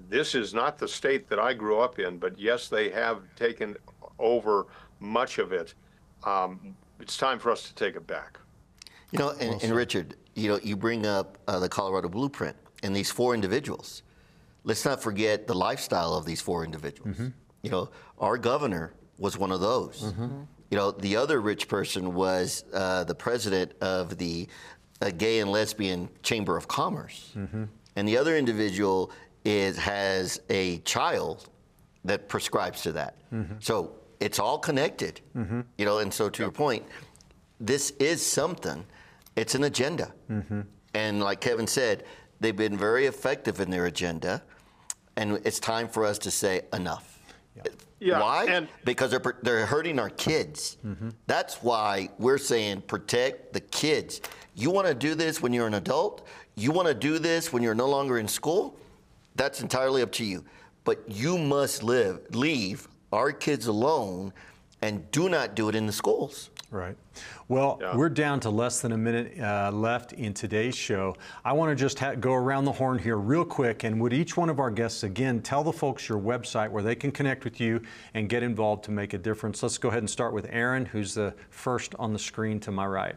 this is not the state that I grew up in, but yes, they have taken over much of it, um, it's time for us to take it back. You know, and, well and Richard, you know, you bring up uh, the Colorado Blueprint and these four individuals. Let's not forget the lifestyle of these four individuals. Mm-hmm. You know, our governor was one of those. Mm-hmm. You know, the other rich person was uh, the president of the uh, Gay and Lesbian Chamber of Commerce, mm-hmm. and the other individual is has a child that prescribes to that. Mm-hmm. So it's all connected. Mm-hmm. You know, and so to yep. your point, this is something. It's an agenda, mm-hmm. and like Kevin said, they've been very effective in their agenda, and it's time for us to say enough. Yeah. Yeah, why? And because they're they're hurting our kids. Mm-hmm. That's why we're saying protect the kids. You want to do this when you're an adult. You want to do this when you're no longer in school. That's entirely up to you. But you must live leave our kids alone and do not do it in the schools. Right. Well, Yeah. we're down to less than a minute uh, left in today's show. I want to just ha- go around the horn here real quick, and would each one of our guests again tell the folks your website where they can connect with you and get involved to make a difference? Let's go ahead and start with Erin, who's the first on the screen to my right.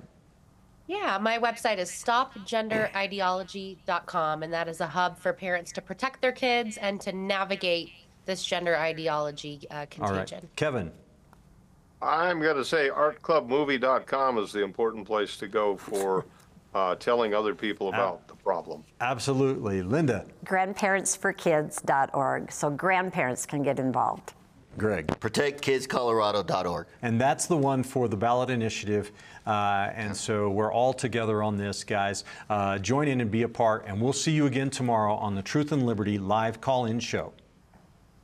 Yeah, my website is stopgenderideology.com, and that is a hub for parents to protect their kids and to navigate this gender ideology uh, All right. contagion. Kevin. I'm going to say artclubmovie.com is the important place to go for uh, telling other people about the problem. Absolutely. Linda. Grandparentsforkids.org, so grandparents can get involved. Greg. ProtectKidsColorado.org. And that's the one for the ballot initiative. Uh, and so we're all together on this, guys. Uh, join in and be a part. And we'll see you again tomorrow on the Truth and Liberty live call in show.